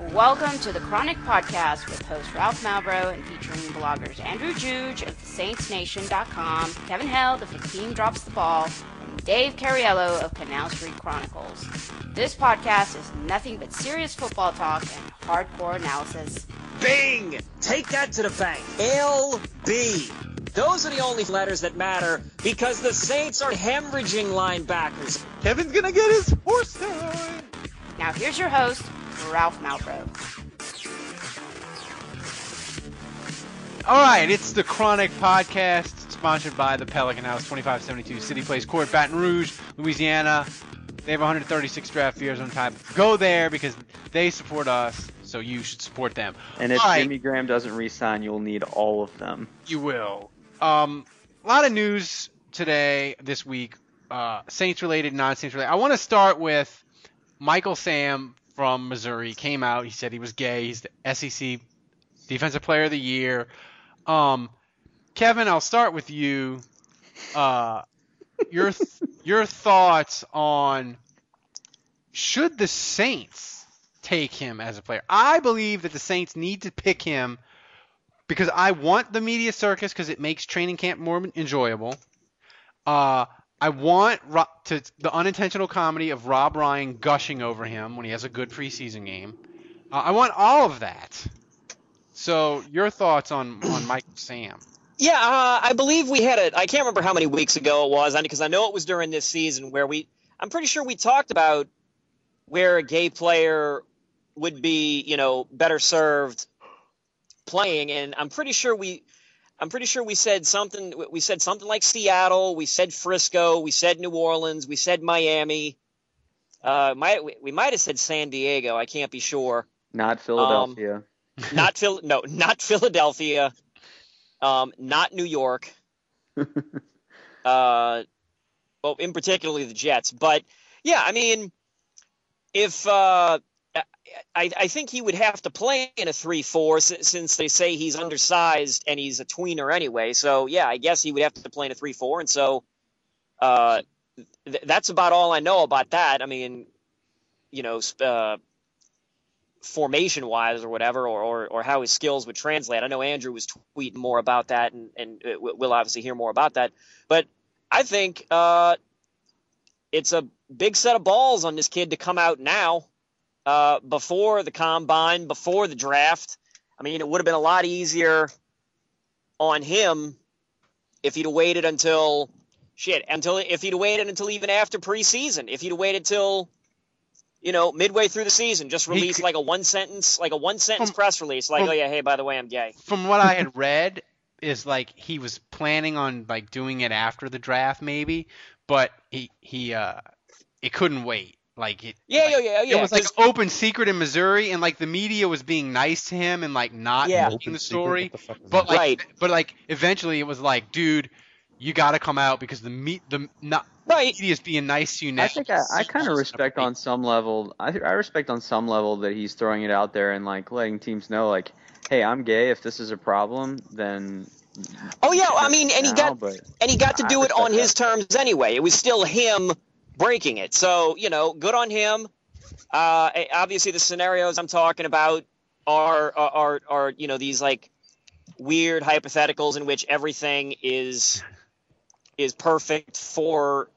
Welcome to the Chronic Podcast with host Ralph Malbrough and featuring bloggers Andrew Juge of SaintsNation.com, Kevin Held of The Team Drops the Ball, and Dave Cariello of Canal Street Chronicles. This podcast is nothing but serious football talk and hardcore analysis. Bing! Take that to the bank. LB. Those are the only letters that matter because the Saints are hemorrhaging linebackers. Kevin's gonna get his horse time. Now here's your host, Ralph Malbrough. All right, it's the Chronic Podcast, sponsored by the Pelican House, 2572 City Place Court, Baton Rouge, Louisiana. They have 136 draft beers on tap. Go there because they support us, so you should support them. And if All right, Jimmy Graham doesn't resign, you'll need all of them. you will. Um, a lot of news today, this week, uh, Saints related, non Saints related. I want to start with Michael Sam from Missouri. Came out. He said he was gay. He's the SEC Defensive Player of the Year. Um, Kevin, I'll start with you. Uh, your th- your thoughts on should the Saints take him as a player? I believe that the Saints need to pick him because I want the media circus because it makes training camp more enjoyable. Uh, I want Ro- to the unintentional comedy of Rob Ryan gushing over him when he has a good preseason game. Uh, I want all of that. So your thoughts on on Mike Sam? Yeah, uh, I believe we had it. I can't remember how many weeks ago it was, because I know it was during this season where we. I'm pretty sure we talked about where a gay player would be, you know, better served playing, and I'm pretty sure we. I'm pretty sure we said something. We said something like Seattle. We said Frisco. We said New Orleans. We said Miami. Uh, might we, we might have said San Diego. I can't be sure. Not Philadelphia. Not Phil. No, not Philadelphia. Um, not New York. uh, well, in particularly the Jets. But yeah, I mean, if uh, I, I think he would have to play in a three-four since they say he's undersized and he's a tweener anyway. So yeah, I guess he would have to play in a three-four, and so uh, th- that's about all I know about that. I mean, you know, uh, formation wise or whatever, or, or, or how his skills would translate. I know Andrew was tweeting more about that, and, and we'll obviously hear more about that. But I think uh, it's a big set of balls on this kid to come out now uh, before the combine, before the draft. I mean, it would have been a lot easier on him if he'd waited until shit, until if he'd waited until even after preseason, if he'd waited till you know, midway through the season, just release like a one sentence, like a one sentence From- press release, like, from- oh yeah, hey, by the way, I'm gay. From what I had read, is like he was planning on like doing it after the draft, maybe, but he he uh it couldn't wait. Like it. Yeah, like, yeah, yeah, yeah. It was like open secret in Missouri, and like the media was being nice to him and like not Yeah. milking the story. But like, Right. but like, eventually it was like, dude, you got to come out because the meat, the not right. media's being nice to you now. I think I, I kind of respect on some level. I, I respect on some level that he's throwing it out there and like letting teams know, like, hey, I'm gay. If this is a problem, then. Oh yeah, I mean, and he now, got but and he got to I do it on his that. terms anyway. It was still him breaking it. So you know, good on him. Uh, obviously, the scenarios I'm talking about are are are, are you know these like weird hypotheticals in which everything is is perfect for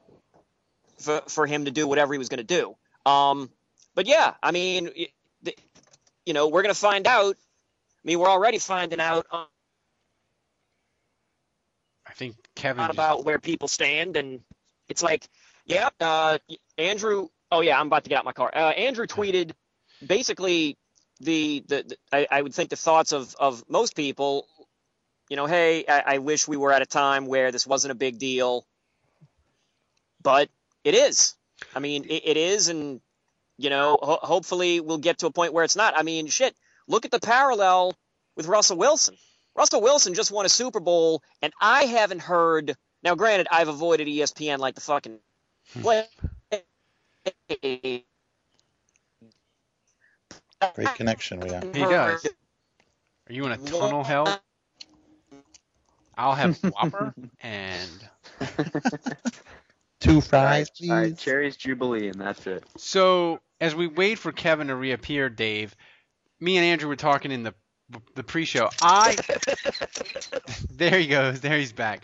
for, for him to do whatever he was going to do. Um, but yeah, I mean, you know, we're going to find out. I mean, we're already finding out uh, I think Kevin. lot just- about where people stand, and it's like, yeah, uh, Andrew. Oh yeah, I'm about to get out my car. Uh, Andrew tweeted basically the the, the I, I would think the thoughts of of most people. You know, hey, I, I wish we were at a time where this wasn't a big deal, but it is. I mean, it, it is, and you know, ho- hopefully we'll get to a point where it's not. I mean, shit. Look at the parallel with Russell Wilson. Russell Wilson just won a Super Bowl, and I haven't heard. Now, granted, I've avoided ESPN like the fucking. Great connection we have. He does. Are you in a tunnel hell? I'll have Whopper and Two fries, please. All right, please. Cherry's Jubilee, and that's it. So as we wait for Kevin to reappear, Dave, me and Andrew were talking in the the pre-show. I there he goes. There he's back.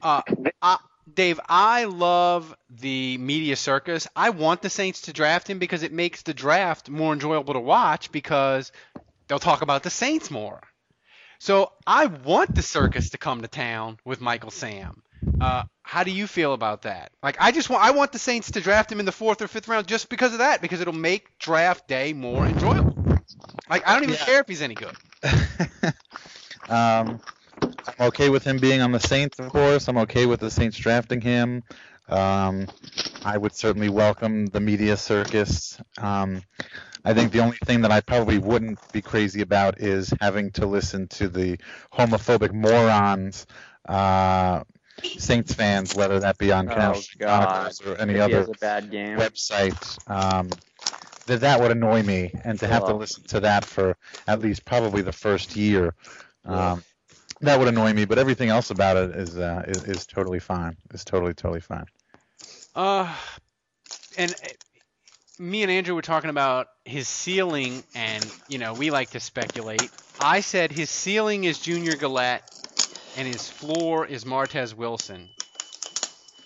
Uh, I, Dave, I love the media circus. I want the Saints to draft him because it makes the draft more enjoyable to watch because they'll talk about the Saints more. So I want the circus to come to town with Michael Sam. Uh, how do you feel about that? Like, I just want I want the Saints to draft him in the fourth or fifth round just because of that, because it'll make draft day more enjoyable. Like, I don't even Yeah. care if he's any good. um, I'm okay with him being on the Saints, of course. I'm okay with the Saints drafting him. Um, I would certainly welcome the media circus. Um, I think the only thing that I probably wouldn't be crazy about is having to listen to the homophobic morons, uh, Saints fans, whether that be on Oh, Cash or any if other a bad game. website, um, that that would annoy me, and to have to listen to that for at least probably the first year, um, that would annoy me. But everything else about it is uh, is, is totally fine. It's totally totally fine. Uh, and uh, me and Andrew were talking about his ceiling, and you know we like to speculate. I said his ceiling is Junior Galette, and his floor is Martez Wilson.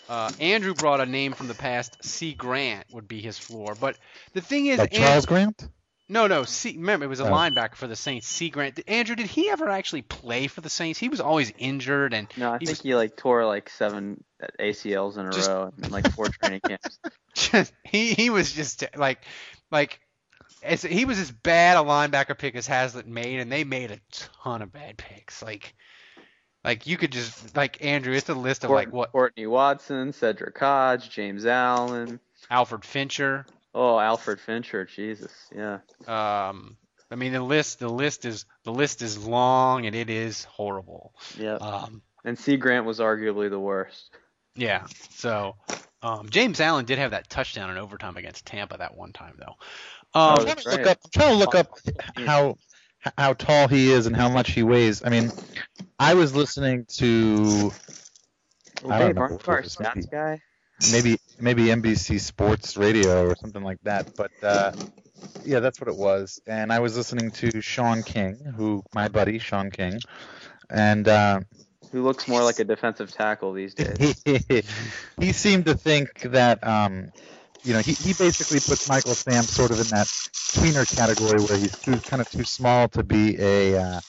Uh, Andrew brought a name from the past. C. Grant would be his floor, but the thing is, Like Charles Grant? No, no. C. Remember, it was a Oh. linebacker for the Saints. C. Grant. Andrew, did he ever actually play for the Saints? He was always injured, and No, I he think was- he like tore like seven ACLs in a Just- row in like four training camps. just he he was just like like as, he was as bad a linebacker pick as Haslett made, and they made a ton of bad picks. Like like you could just like Andrew, it's a list of like what Courtney Watson, Cedric Hodge, James Allen. Alfred Fincher. Oh, Alfred Fincher, Jesus, yeah. Um, I mean the list the list is the list is long and it is horrible. Yeah. Um, And C. Grant was arguably the worst. yeah. So um, James Allen did have that touchdown in overtime against Tampa that one time though. Um, Oh, I'm trying to look right. up. I'm trying to look up how how tall he is and how much he weighs. I mean, I was listening to Well, I don't Dave, know aren't you our it maybe- stats guy? maybe maybe NBC Sports Radio or something like that. But uh, yeah, that's what it was. And I was listening to Sean King, who my buddy Sean King, and uh, Who looks more like a defensive tackle these days? he, seemed to think that um, you know he, he basically puts Michael Sam sort of in that tweener category where he's too kind of too small to be a uh,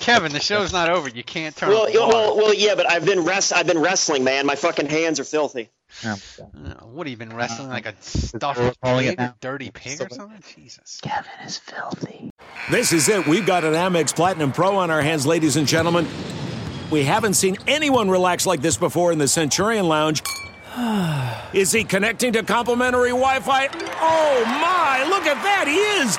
Kevin, the show's not over. You can't turn Well, off the well, well, yeah, but I've been rest. I've been wrestling, man. My fucking hands are filthy. um, Uh, What have you been wrestling like a stuffed calling pig, now. dirty pig or something? Jesus. Kevin is filthy. This is it. We've got an Amex Platinum Pro on our hands, ladies and gentlemen. We haven't seen anyone relax like this before in the Centurion Lounge. Is he connecting to complimentary Wi Fi? Oh my, look at that! He is!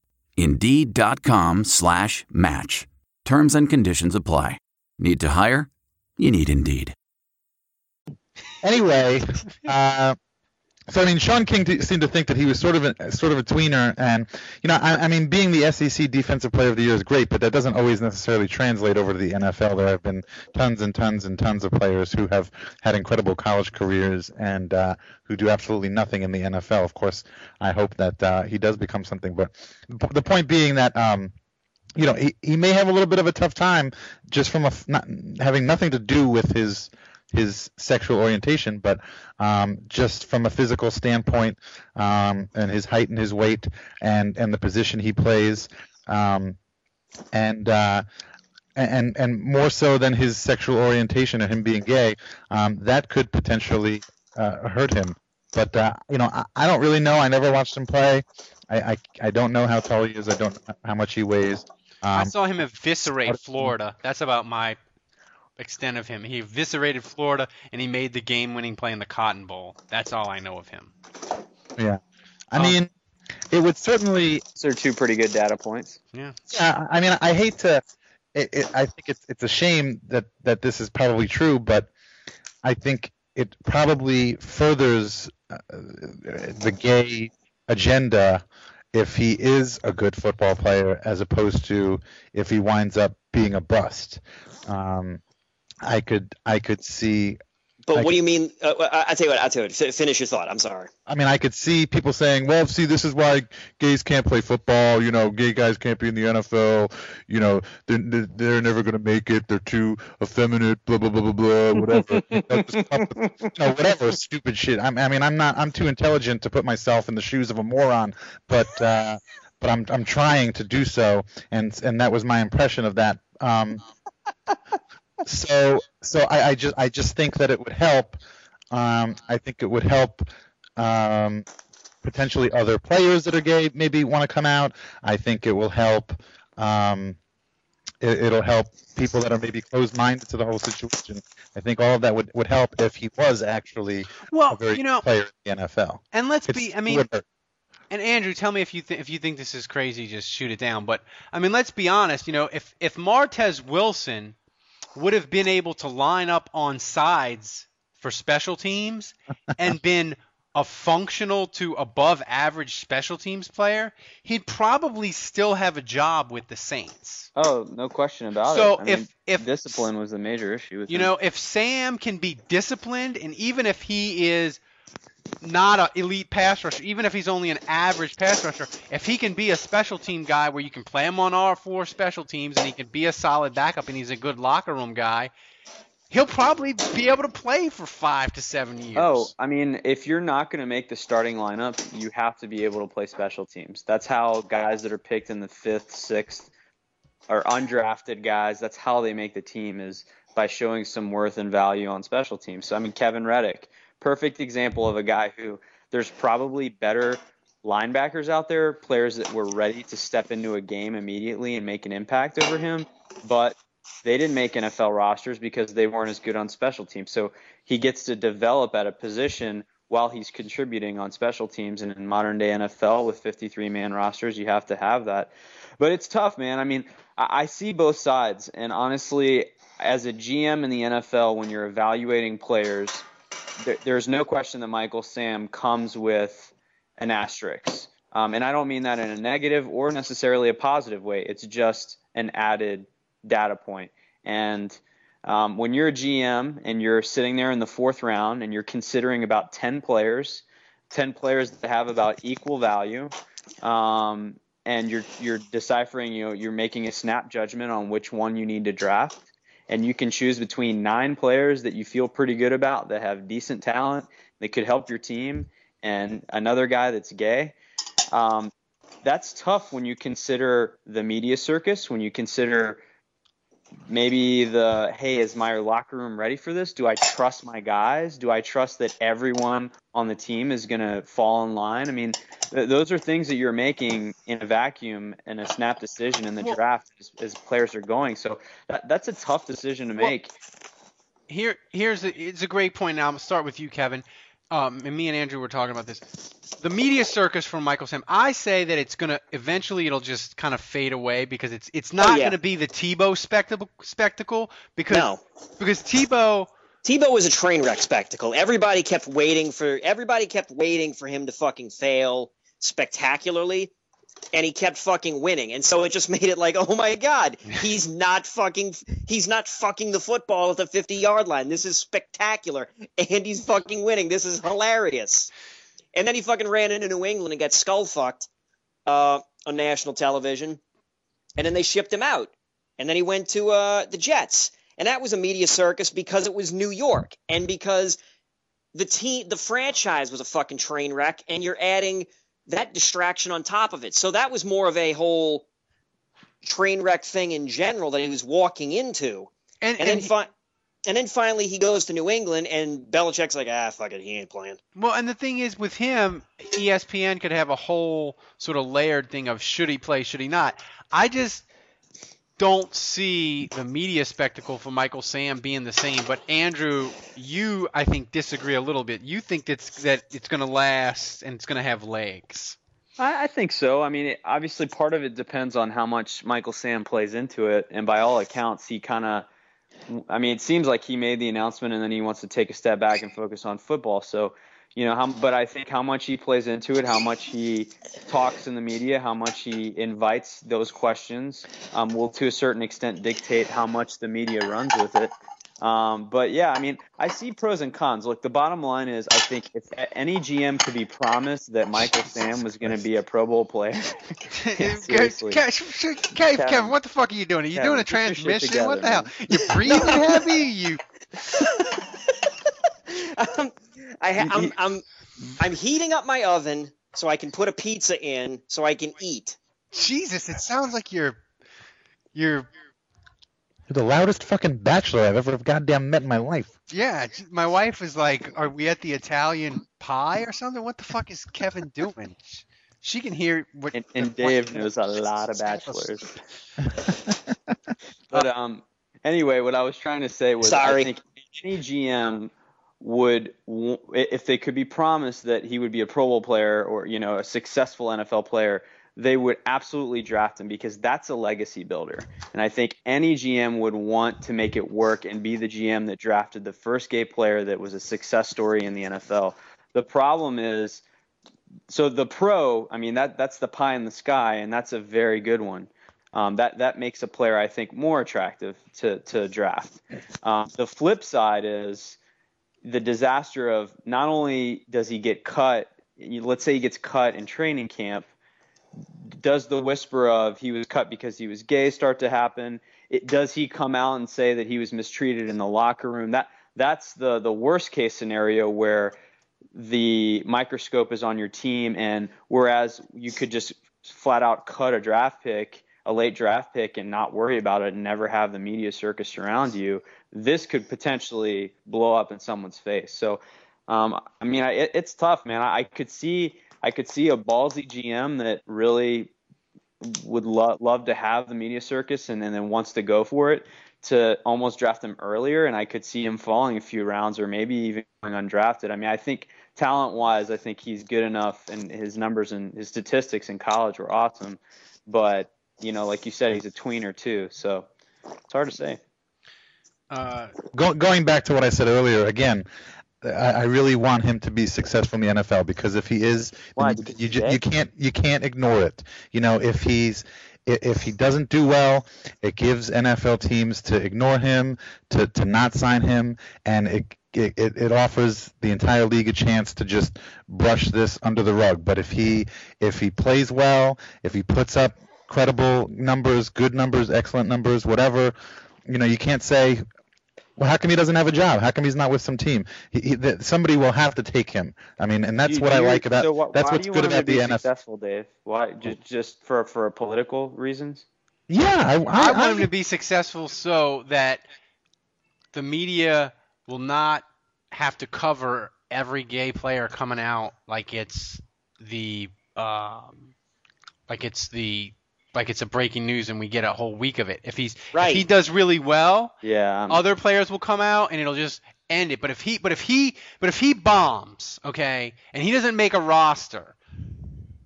Indeed.com slash match. Terms and conditions apply. Need to hire? You need Indeed. anyway, uh, so I mean, Sean King seemed to think that he was sort of a, sort of a tweener, and you know, I, I mean, being the SEC Defensive Player of the Year is great, but that doesn't always necessarily translate over to the NFL. There have been tons and tons and tons of players who have had incredible college careers and uh, who do absolutely nothing in the NFL. Of course, I hope that uh, he does become something, but the point being that. Um, you know, he, he may have a little bit of a tough time just from a, not, having nothing to do with his his sexual orientation, but um, just from a physical standpoint um, and his height and his weight and and the position he plays, um, and uh, and and more so than his sexual orientation and him being gay, um, that could potentially uh, hurt him. But uh, you know, I, I, don't really know. I never watched him play. I, I, I don't know how tall he is. I don't know how much he weighs. I saw him eviscerate Florida. That's about my extent of him. He eviscerated Florida and he made the game-winning play in the Cotton Bowl. That's all I know of him. Yeah, I um, mean, it would certainly. Those are two pretty good data points. Yeah. Yeah, I mean, I hate to. It, it, I think it's it's a shame that that this is probably true, but I think it probably furthers uh, the gay agenda if he is a good football player as opposed to if he winds up being a bust. Um, I could I could see. But I what do you mean? Uh, I, tell you what. I tell you what. Finish your thought. I'm sorry. I mean, I could see people saying, "Well, see, this is why gays can't play football. You know, gay guys can't be in the NFL. You know, they're they're never going to make it. They're too effeminate. Blah blah blah blah blah. Whatever. you know, whatever stupid shit. I, I mean, I'm not. I'm too intelligent to put myself in the shoes of a moron. But uh, but I'm I'm trying to do so, and and that was my impression of that. Um, so so I, I, just I just think that it would help. Um, I think it would help um, potentially other players that are gay maybe want to come out. I think it will help. Um, it, will help people that are maybe closed-minded to the whole situation. I think all of that would, would help if he was actually well, a very you know, player in the NFL. And let's it's, be, I mean, and Andrew, tell me if you th- if you think this is crazy, just shoot it down. But I mean, let's be honest. You know, if if Martez Wilson would have been able to line up on sides for special teams and been a functional to above average special teams player, he'd probably still have a job with the Saints. Oh, no question about so it. So if mean, if discipline was a major issue, you him. know, if Sam can be disciplined, and even if he is not an elite pass rusher, even if he's only an average pass rusher, if he can be a special team guy where you can play him on all four special teams and he can be a solid backup and he's a good locker room guy, he'll probably be able to play for five to seven years. Oh, I mean, if you're not going to make the starting lineup, you have to be able to play special teams. That's how guys that are picked in the fifth, sixth, or undrafted guys, that's how they make the team is by showing some worth and value on special teams. So I mean, Kevin Reddick perfect example of a guy who there's probably better linebackers out there, players that were ready to step into a game immediately and make an impact over him, but they didn't make NFL rosters because they weren't as good on special teams. So he gets to develop at a position while he's contributing on special teams. And in modern day NFL with 53 man rosters, you have to have that. But it's tough, man. I mean, I see both sides. And honestly, as a GM in the NFL, when you're evaluating players, there, there's no question that Michael Sam comes with an asterisk. Um, and I don't mean that in a negative or necessarily a positive way. It's just an added data point. And um, when you're a GM and you're sitting there in the fourth round and you're considering about 10 players, 10 players that have about equal value, um, and you're you're deciphering, you know, you're making a snap judgment on which one you need to draft and you can choose between nine players that you feel pretty good about that have decent talent that could help your team and another guy that's gay. Um, that's tough when you consider the media circus, when you consider maybe the hey, is my locker room ready for this? Do I trust my guys? Do I trust that everyone on the team is going to fall in line? I mean, th- those are things that you're making in a vacuum and a snap decision in the well, draft as, as, players are going. So that, that's a tough decision to make. Well, here, here's a, it's a great point. Now I'm gonna start with you, Kevin. Um, and me and Andrew were talking about this the media circus from Michael Sam. I say that it's gonna eventually it'll just kind of fade away because it's it's not oh, yeah. gonna be the Tebow spectacle spectacle because no. because Tebow Tebow was a train wreck spectacle. Everybody kept waiting for everybody kept waiting for him to fucking fail spectacularly and he kept fucking winning. And so it just made it like, oh my god, he's not fucking he's not fucking the football at the 50-yard line. This is spectacular and he's fucking winning. This is hilarious. And then he fucking ran into New England and got skull fucked uh, on national television. And then they shipped him out. And then he went to uh, the Jets. And that was a media circus because it was New York and because the team the franchise was a fucking train wreck and you're adding that distraction on top of it. So that was more of a whole train wreck thing in general that he was walking into. And, And, then he- fi- and then finally he goes to New England and Belichick's like, ah, fuck it, he ain't playing. Well, and the thing is with him, ESPN could have a whole sort of layered thing of should he play, should he not. I just don't see the media spectacle for Michael Sam being the same. But Andrew, you I think disagree a little bit. You think that's that it's going to last and it's going to have legs. I, I think so. I mean, it, obviously, part of it depends on how much Michael Sam plays into it, and by all accounts, he kind of. I mean, it seems like he made the announcement and then he wants to take a step back and focus on football. So, you know, how, but I think how much he plays into it, how much he talks in the media, how much he invites those questions, um, will to a certain extent dictate how much the media runs with it. Um, but yeah, I mean, I see pros and cons. Look, the bottom line is, I think if any GM could be promised that Michael Sam was going to be a Pro Bowl player, seriously. Kevin, Kevin, Kevin, what the fuck are you doing? Are you Kevin, doing a get your shit transmission? what the together, hell? you're breathing heavy? You um, I ha- I'm, I'm I'm heating up my oven so I can put a pizza in so I can eat. Jesus, it sounds like you're you're You're the loudest fucking bachelor I've ever goddamn met in my life. Yeah, my wife is like, "Are we at the Italian pie or something? What the fuck is Kevin doing?" She can hear what. and, and fuck- Dave knows a lot of bachelors. but um, anyway, what I was trying to say was, Sorry. I think any GM would, if they could be promised that he would be a Pro Bowl player or you know a successful NFL player, they would absolutely draft him because that's a legacy builder. And I think any GM would want to make it work and be the GM that drafted the first gay player that was a success story in the NFL. The problem is so the pro, I mean that that's the pie in the sky, and that's a very good one. Um, that that makes a player I think more attractive to to draft. Um, the flip side is the disaster of not only does he get cut, let's say he gets cut in training camp, does the whisper of he was cut because he was gay start to happen? It, does he come out and say that he was mistreated in the locker room? That that's the the worst case scenario where the microscope is on your team, and whereas you could just flat out cut a draft pick, a late draft pick, and not worry about it and never have the media circus around you, this could potentially blow up in someone's face. So, um, I mean, I, it, it's tough, man. I, I could see, I could see a ballsy GM that really would lo- love to have the media circus and, and then wants to go for it to almost draft him earlier, and I could see him falling a few rounds or maybe even going undrafted. I mean, I think talent wise, I think he's good enough, and his numbers and his statistics in college were awesome. But you know, like you said, he's a tweener too, so it's hard to say. Uh, Go, going back to what I said earlier, again, I, I really want him to be successful in the NFL because if he is, Why? you, ju- you can't you can't ignore it. You know, if he's if he doesn't do well, it gives NFL teams to ignore him, to, to not sign him, and it, it it it offers the entire league a chance to just brush this under the rug. But if he if he plays well, if he puts up credible numbers, good numbers, excellent numbers, whatever, you know, you can't say well, how come he doesn't have a job? How come he's not with some team? He, he, th- somebody will have to take him. I mean, and that's Do- what I like about. so wh- that's why what's do you good want him about to the be NFL. Successful, Dave. Why? Just just for for political reasons? Yeah, I, I, I, I want him to be successful so that the media will not have to cover every gay player coming out like it's the um, like it's the like it's a breaking news and we get a whole week of it. If he's Right. if he does really well, Yeah. um, other players will come out and it'll just end it. But if he but if he but if he bombs, okay, and he doesn't make a roster,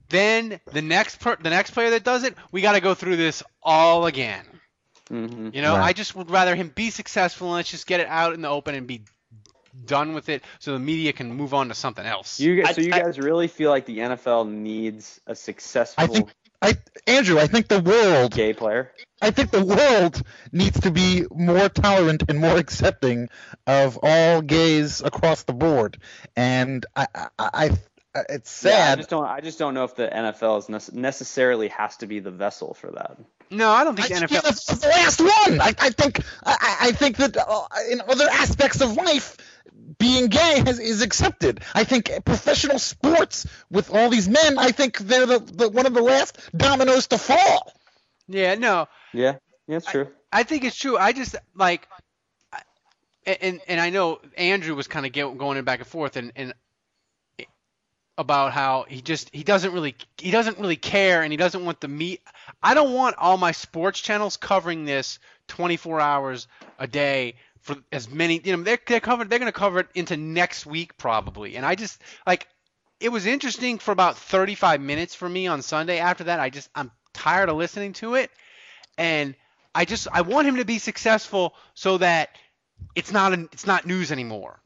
then the next per, the next player that does it, we got to go through this all again. mhm. You know, Right. I just would rather him be successful and let's just get it out in the open and be done with it so the media can move on to something else. You guys, so you I- guys really feel like the NFL needs a successful I Andrew, I think the world gay player? I think the world needs to be more tolerant and more accepting of all gays across the board. And I, I, I it's Yeah, I just don't. I just don't know if the NFL is nece- necessarily has to be the vessel for that. no, I don't think I the think NFL. that's the last one. I, I think I, I- I think that uh, in other aspects of life, being gay has, is accepted. I think professional sports with all these men, I think they're the, the one of the last dominoes to fall. Yeah, no, Yeah, yeah, it's true. I think it's true. I just like, I- and and I know Andrew was kind of going in back and forth and and about how he just he doesn't really he doesn't really care and he doesn't want the meat. I don't want all my sports channels covering this 24 hours a day for as many. You know, they're they're covered. They're going to cover it into next week probably. And I just like it was interesting for about 35 minutes for me on Sunday. After that, I just I'm tired of listening to it, and I just I want him to be successful so that it's not an, it's not news anymore.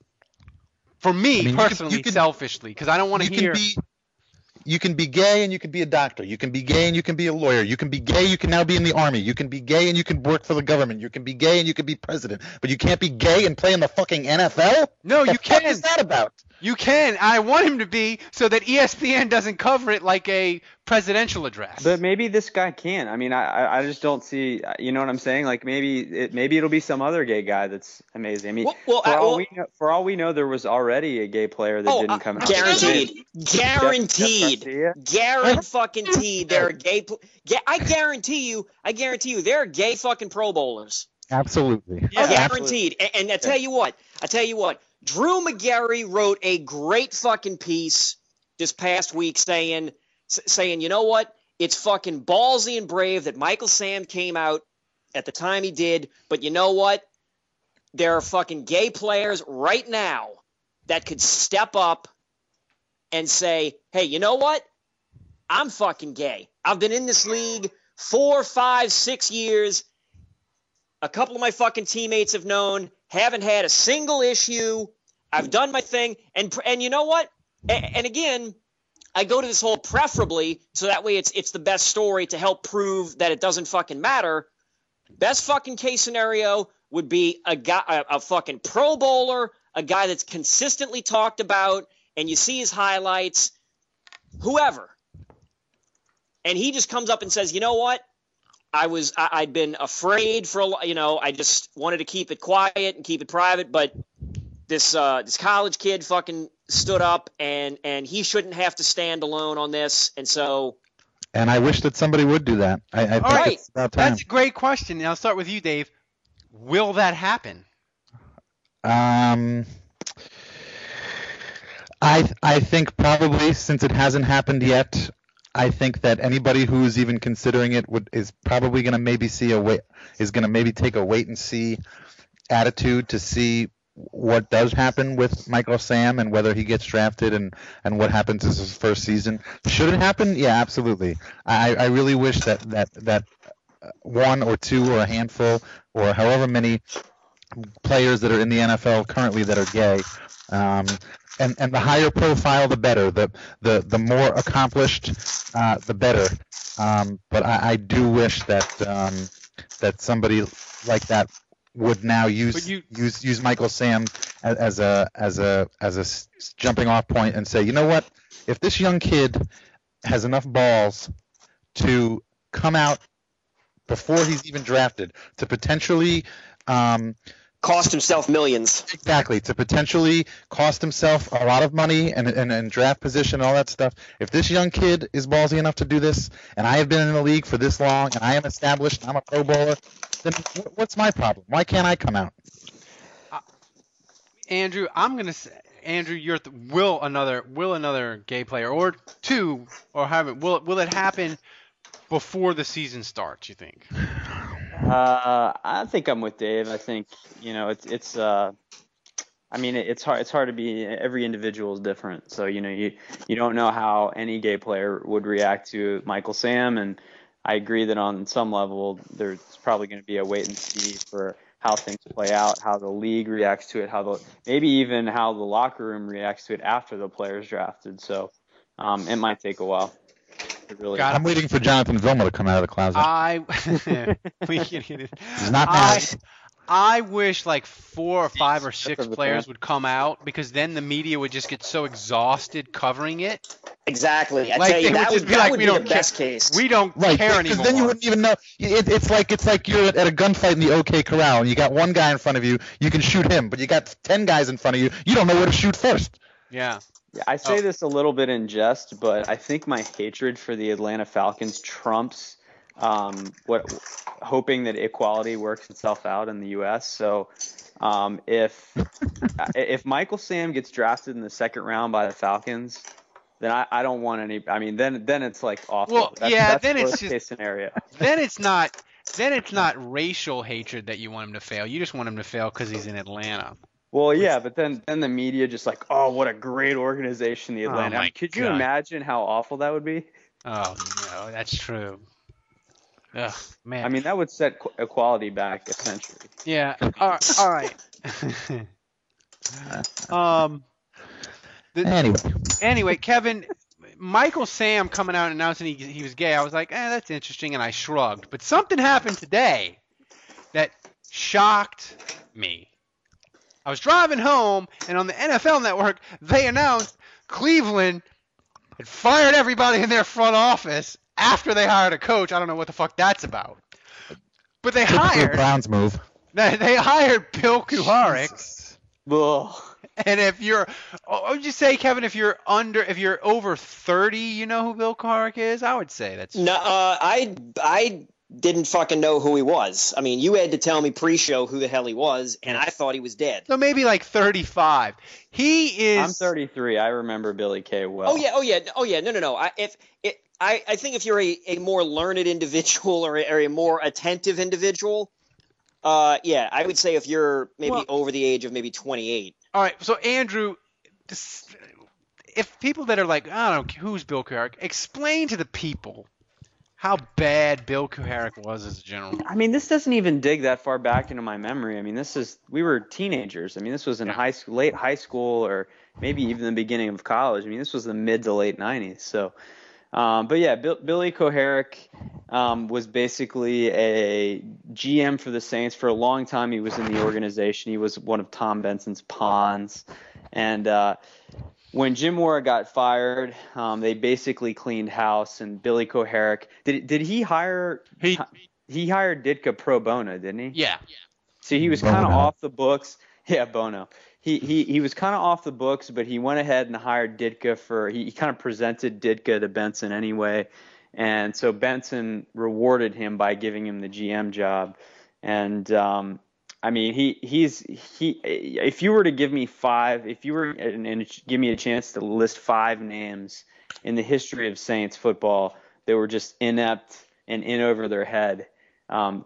For me I mean, you could- personally, you could- selfishly, because I don't want to hear. can be you can be gay and you can be a doctor. You can be gay and you can be a lawyer. You can be gay, you can now be in the army. You can be gay and you can work for the government. You can be gay and you can be president. But you can't be gay and play in the fucking NFL? No, the you fuck can. is that about? You can. I want him to be so that ESPN doesn't cover it like a presidential address. But maybe this guy can. I mean, I I- I just don't see. You know what I'm saying? Like maybe it maybe it'll be some other gay guy that's amazing. I mean, Well, well, for I- all well- we know, for all we know, there was already a gay player that Oh, didn't uh, come out. guaranteed, guaranteed, Jeff guaranteed, fucking teed. There are gay. pl- ga- I guarantee you. I guarantee you. There are gay fucking Pro Bowlers. Absolutely. Yeah, guaranteed. And, and I tell you what. I tell you what. Drew Magary wrote a great fucking piece this past week saying, saying, you know what? It's fucking ballsy and brave that Michael Sam came out at the time he did. But you know what? There are fucking gay players right now that could step up and say, hey, you know what? I'm fucking gay. I've been in this league four, five, six years. A couple of my fucking teammates have known, haven't had a single issue. I've done my thing. And and you know what? And, and again, I go to this whole preferably so that way it's it's the best story to help prove that it doesn't fucking matter. Best fucking case scenario would be a guy, a, a fucking Pro Bowler, a guy that's consistently talked about, and you see his highlights, whoever, and he just comes up and says, "You know what? I was I, I'd been afraid for a lo- you know I just wanted to keep it quiet and keep it private, but this uh, this college kid fucking stood up and and he shouldn't have to stand alone on this, and so." And I wish that somebody would do that. I, I All right. about time. That's a great question. And I'll start with you, Dave. Will that happen? Um, I I think probably since it hasn't happened yet, I think that anybody who is even considering it would is probably going to maybe see a wait is going to maybe take a wait and see attitude to see what does happen with Michael Sam and whether he gets drafted and and what happens as his first season. Should it happen? Yeah, absolutely. I I really wish that that that uh, one or two or a handful or however many players that are in the NFL currently that are gay. Um, and, and the higher profile, the better. The the, the more accomplished, uh, the better. Um, but I, I do wish that um, that somebody like that would now use you- use use Michael Sam as, as a as a as a jumping off point and say, you know what? If this young kid has enough balls to come out before he's even drafted to potentially um, Cost himself millions. Exactly, to potentially cost himself a lot of money and, and, and draft position and all that stuff. If this young kid is ballsy enough to do this, and I have been in the league for this long, and I am established, I'm a Pro Bowler, then what's my problem? Why can't I come out? Uh, Andrew, I'm gonna say, Andrew, you're th- will another will another gay player or two or have it will will it happen before the season starts? You think? Uh, I think I'm with Dave. I think you know it's it's. Uh, I mean, it's hard. It's hard to be. Every individual is different. So you know, you you don't know how any gay player would react to Michael Sam, and I agree that on some level there's probably going to be a wait and see for how things play out, how the league reacts to it, how the maybe even how the locker room reacts to it after the player's drafted. So um, it might take a while. It really Got I'm waiting for Jonathan Vilma to come out of the closet. I we can get it. He's not I. I wish like four or five or six players would come out because then the media would just get so exhausted covering it. Exactly. I Like, tell you, they would that would, be that like, would we be don't the care. best case. We don't Right, care because anymore. then you wouldn't even know. It, it's like it's like you're at, at a gunfight in the OK Corral, and you got one guy in front of you. You can shoot him, but you got ten guys in front of you. You don't know where to shoot first. yeah. Yeah, I say Oh. this a little bit in jest, but I think my hatred for the Atlanta Falcons trumps um, what hoping that equality works itself out in the U.S. So um, if if Michael Sam gets drafted in the second round by the Falcons, then I, I don't want any. I mean, then then it's like awful. Well, that's, yeah, that's then it's worst just- case scenario. Then it's not. Then it's not racial hatred that you want him to fail. You just want him to fail because he's in Atlanta. Well, yeah, but then then the media just like, oh, what a great organization, the Oh Atlanta. my Could you imagine how awful that would be? Oh no, that's true. Ugh, man. I mean, that would set equality back a century. Yeah. All right. All right. um. The, Anyway, anyway, Kevin, Michael Sam coming out and announcing he, he was gay. I was like, eh, that's interesting, and I shrugged. But something happened today that shocked me. I was driving home, and on the NFL Network, they announced Cleveland had fired everybody in their front office after they hired a coach. I don't know what the fuck that's about. But they typical hired Browns move. they they hired Bill Kuharich. Ugh. And if you're, I would you say, Kevin, if you're under, if you're over 30, you know who Bill Kuharich is? I would say that's. No, uh, I I didn't fucking know who he was. I mean, you had to tell me pre-show who the hell he was, and I thought he was dead. So maybe like 35. He is. I'm 33. I remember Billy Kay well. Oh yeah, oh yeah, oh yeah. No, no, no. I if it, I I think if you're a, a more learned individual or a, or a more attentive individual, uh, yeah, I would say if you're maybe Well- over the age of maybe 28. All right. So Andrew, this, if people that are like, I don't know, who's Bill Kuharich? Explain to the people how bad Bill Kuharich was as a general. I mean, this doesn't even dig that far back into my memory. I mean, this is we were teenagers. I mean, this was in Yeah. high school, late high school, or maybe even the beginning of college. I mean, this was the mid to late 90s. So, um, but yeah, Bill, Billy Kuharich um, was basically a GM for the Saints for a long time. He was in the organization. He was one of Tom Benson's pawns, and uh, when Jim Mora got fired, um, they basically cleaned house. And Billy Kuharich did did he hire He, he hired Ditka pro bono, didn't he? yeah. So he was kind of off the books. Yeah, Bono. He he he was kind of off the books, but he went ahead and hired Ditka for. He, he kind of presented Ditka to Benson anyway, and so Benson rewarded him by giving him the GM job. And um, I mean, he he's he. If you were to give me five, if you were and, and give me a chance to list five names in the history of Saints football that were just inept and in over their head, um,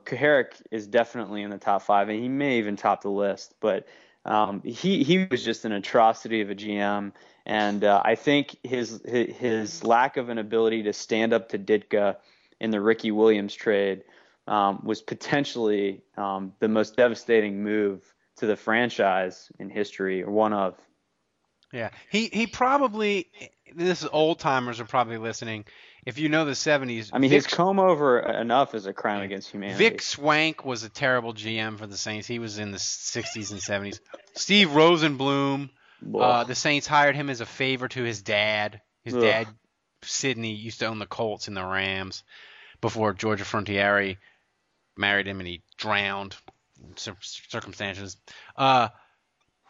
is definitely in the top five, and he may even top the list. But um, he he was just an atrocity of a GM, and uh, I think his his lack of an ability to stand up to Ditka in the Ricky Williams trade um, was potentially um, the most devastating move to the franchise in history, or one of. Yeah, he he probably. This is old timers are probably listening. If you know the '70s, I mean, Vic, his comb over enough is a crime against humanity. Vic Schwenk was a terrible GM for the Saints. He was in the '60s and '70s. Steve Rosenbloom, uh, the Saints hired him as a favor to his dad. His Ugh. dad, Sidney, used to own the Colts and the Rams before Georgia Frontiere married him and he drowned circumstances. Uh,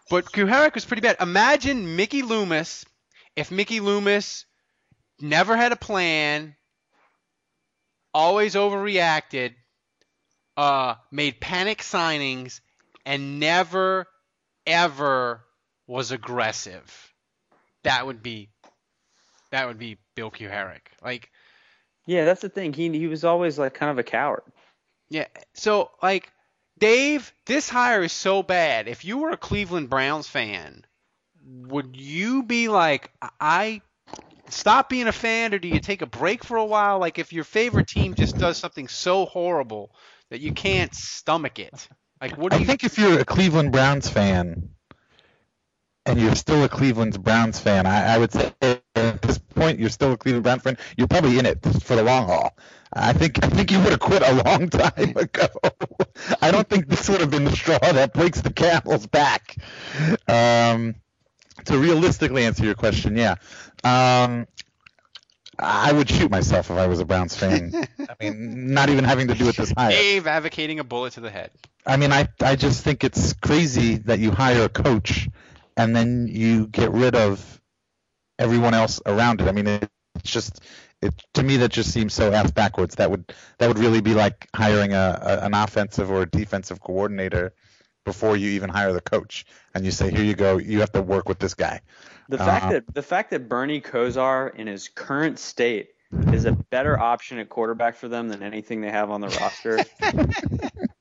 but Kuharich was pretty bad. Imagine Mickey Loomis if Mickey Loomis never had a plan, always overreacted, uh, made panic signings, and never, ever was aggressive. That would be, that would be Bill Kuharich. Like, yeah, that's the thing. He he was always like kind of a coward. Yeah. So like, Dave, this hire is so bad. If you were a Cleveland Browns fan, would you be like, I stop being a fan, or do you take a break for a while? Like, if your favorite team just does something so horrible that you can't stomach it. Like, what do you I you think if you're a Cleveland Browns fan and you're still a Cleveland Browns fan, I, I would say at this point you're still a Cleveland Browns fan. You're probably in it for the long haul. I think I think you would have quit a long time ago. I don't think this would have been the straw that breaks the camel's back. Um, to realistically answer your question, yeah. Um, I would shoot myself if I was a Browns fan. I mean, not even having to do it this high. Dave advocating a bullet to the head? I mean, I I just think it's crazy that you hire a coach and then you get rid of everyone else around it. I mean, it, it's just it to me that just seems so ass backwards. That would that would really be like hiring a, a an offensive or a defensive coordinator before you even hire the coach, and you say, here you go, you have to work with this guy. The fact Uh, that the fact that Bernie Kosar in his current state is a better option at quarterback for them than anything they have on the roster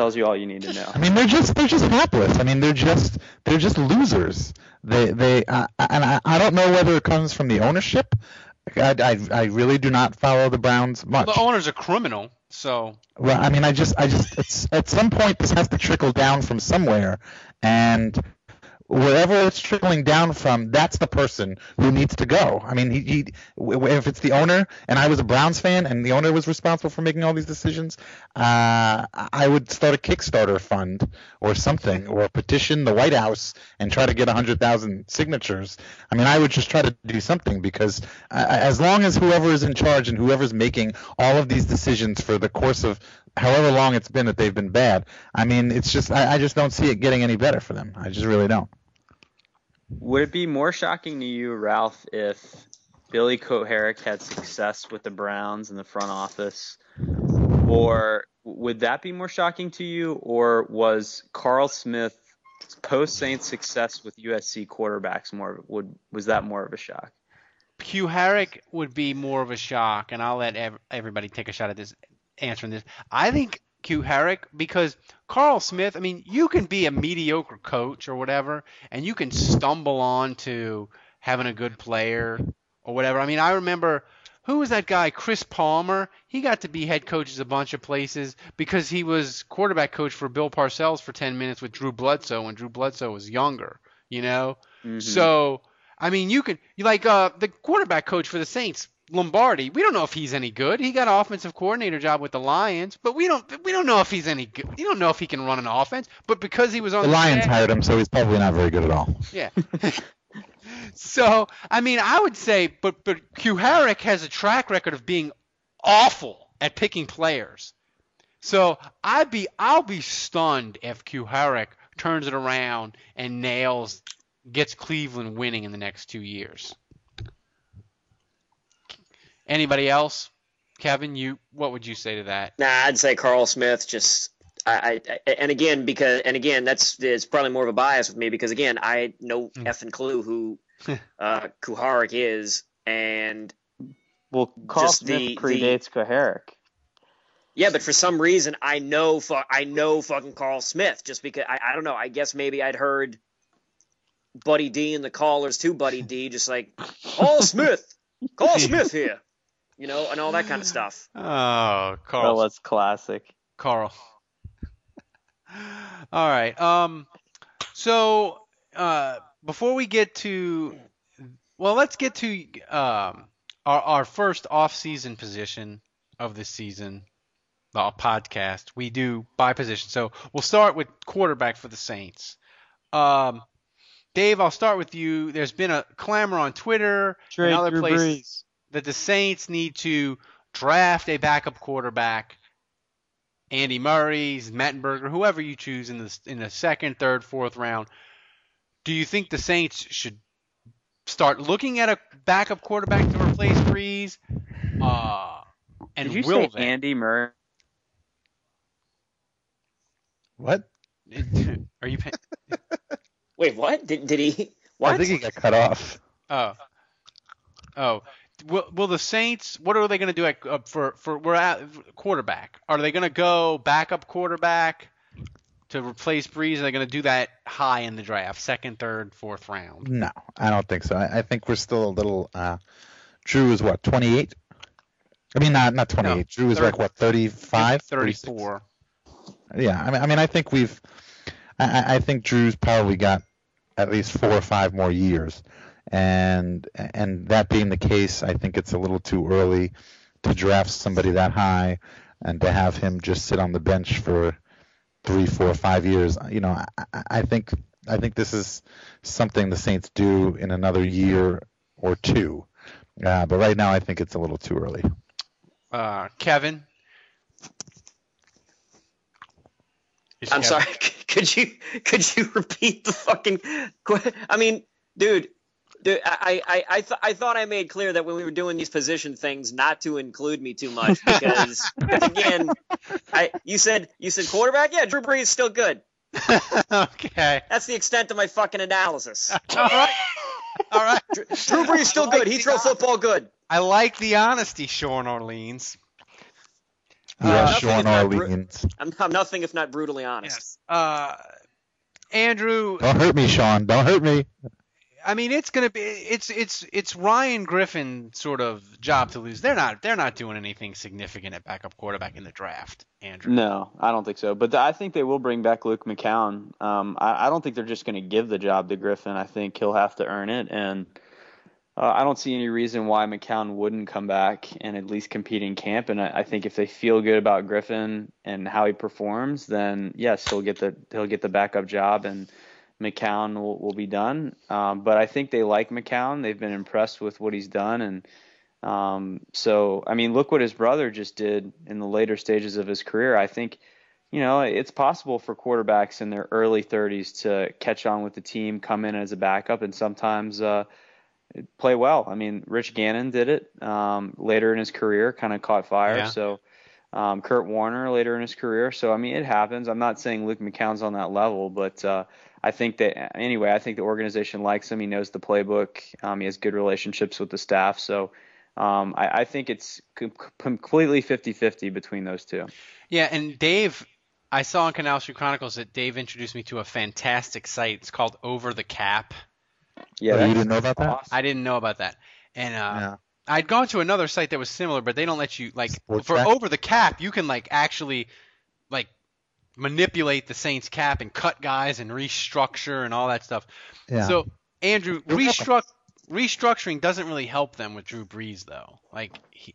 tells you all you need to know. I mean, they're just they're just hapless. I mean, they're just they're just losers. They they uh, and I, I don't know whether it comes from the ownership. I, I, I really do not follow the Browns much. The owner's a criminal, so Well, I mean, I just, I just, it's at some point this has to trickle down from somewhere, and wherever it's trickling down from, that's the person who needs to go. I mean, he, he if it's the owner, and I was a Browns fan, and the owner was responsible for making all these decisions, uh, I would start a Kickstarter fund or something, or petition the White House and try to get hundred thousand signatures. I mean, I would just try to do something because uh, as long as whoever is in charge and whoever's making all of these decisions for the course of however long it's been that they've been bad, I mean, it's just I, I just don't see it getting any better for them. I just really don't. Would it be more shocking to you, Ralph, if Billy Kuharich had success with the Browns in the front office, or would that be more shocking to you, or was Carl Smith post Saints success with USC quarterbacks more would was that more of a shock? Kuharich would be more of a shock, and I'll let ev- everybody take a shot at this answering this. I think Kuharich because Carl Smith. I mean, you can be a mediocre coach or whatever, and you can stumble on to having a good player or whatever. I mean, I remember who was that guy, Chris Palmer? He got to be head coach at a bunch of places because he was quarterback coach for Bill Parcells for 10 minutes with Drew Bledsoe when Drew Bledsoe was younger, you know? So, I mean, you can you like uh the quarterback coach for the Saints, Lombardi. We don't know if he's any good. He got an offensive coordinator job with the Lions, but we don't we don't know if he's any good. You don't know if he can run an offense, but because he was on The the, Lions staff- hired him, so he's probably not very good at all. yeah. so I mean, I would say, but but Kuharich has a track record of being awful at picking players. So I'd be I'll be stunned if Kuharich turns it around and nails gets Cleveland winning in the next two years. Anybody else? Kevin, you what would you say to that? Nah, I'd say Carl Smith. Just I, I and again because and again that's it's probably more of a bias with me because again I know Hmm. effing clue who uh, Kuharich is and Well, Carl Just Smith the- predates Kuharich. yeah, but for some reason I know fu- I know fucking Carl Smith just because I, I don't know I guess maybe I'd heard Buddy D and the callers to Buddy D just like Carl Smith, Carl Smith here, you know, and all that kind of stuff. Oh, Oh, Carl. that's classic. Carl. All right. Um. So, uh, before we get to, well, let's get to um our our first off-season position of the season, the podcast. We do by position. So we'll start with quarterback for the Saints. Um, Dave, I'll start with you. There's been a clamor on Twitter and other places that the Saints need to draft a backup quarterback. Andy Murray's, Mettenberger, whoever you choose in the in the second, third, fourth round. Do you think the Saints should start looking at a backup quarterback to replace Brees? Uh, and Did you will say they? Andy Murray? What? Are you? pay- Wait, what did did he? What? I think he got cut off. Oh. Oh. Will, will the Saints? What are they going to do at, uh, for for we're at quarterback? Are they going to go backup quarterback to replace Brees? Are they going to do that high in the draft, second, third, fourth round? No, I don't think so. I, I think we're still a little. Uh, Drew is what 28. I mean, not not 28. No, Drew is thirty- like what 35, 36? 34. Yeah, I mean, I mean, I think we've, I, I think Drew's probably got at least four or five more years, and and that being the case, I think it's a little too early to draft somebody that high, and to have him just sit on the bench for three, four, five years. You know, I, I think I think this is something the Saints do in another year or two. Uh, but right now, I think it's a little too early. Uh, Kevin. Is I'm Kevin- sorry. Could you could you repeat the fucking? que- I mean, dude, dude I I I, th- I thought I made clear that when we were doing these position things, not to include me too much because again, I you said you said quarterback. Yeah, Drew Brees is still good. okay. That's the extent of my fucking analysis. All right. All right. Drew, Drew Brees is still like good. He the throw hon- football good. I like the honesty, Sean Orleans. Yeah, nothing Sean is not bru- Orleans. I'm, I'm nothing if not brutally honest. Uh, Andrew, Don't hurt me, Sean. Don't hurt me. I mean, it's gonna be it's it's it's Ryan Griffin sort of job to lose. They're not they're not doing anything significant at backup quarterback in the draft. Andrew. No, I don't think so. But I think they will bring back Luke McCown. Um, I, I don't think they're just to give the job to Griffin. I think he'll have to earn it, and uh, I don't see any reason why McCown wouldn't come back and at least compete in camp. And I, I think if they feel good about Griffin and how he performs, then yes, he'll get the he'll get the backup job, and McCown will, will be done. Um, but I think they like McCown. They've been impressed with what he's done, and um, so, I mean, look what his brother just did in the later stages of his career. I think, you know, it's possible for quarterbacks in their early 30s to catch on with the team, come in as a backup, and sometimes uh, play well. I mean, Rich Gannon did it um, later in his career, kind of caught fire. Yeah. So, um, Kurt Warner later in his career. So, I mean, it happens. I'm not saying Luke McCown's on that level, but uh, I think that anyway, I think the organization likes him. He knows the playbook. Um, he has good relationships with the staff. So, um, I, I think it's com- completely 50-50 between those two. Yeah, and Dave, I saw in Canal Street Chronicles that Dave introduced me to a fantastic site. It's called Over the Cap. Yeah, Oh, you didn't know about that? awesome. I didn't know about that. And uh, Yeah. I'd gone to another site that was similar, but they don't let you like Sports for Track? over the cap. You can like actually like manipulate the Saints cap and cut guys and restructure and all that stuff. Yeah. So Andrew, You're restruct restructuring doesn't really help them with Drew Brees though. Like he,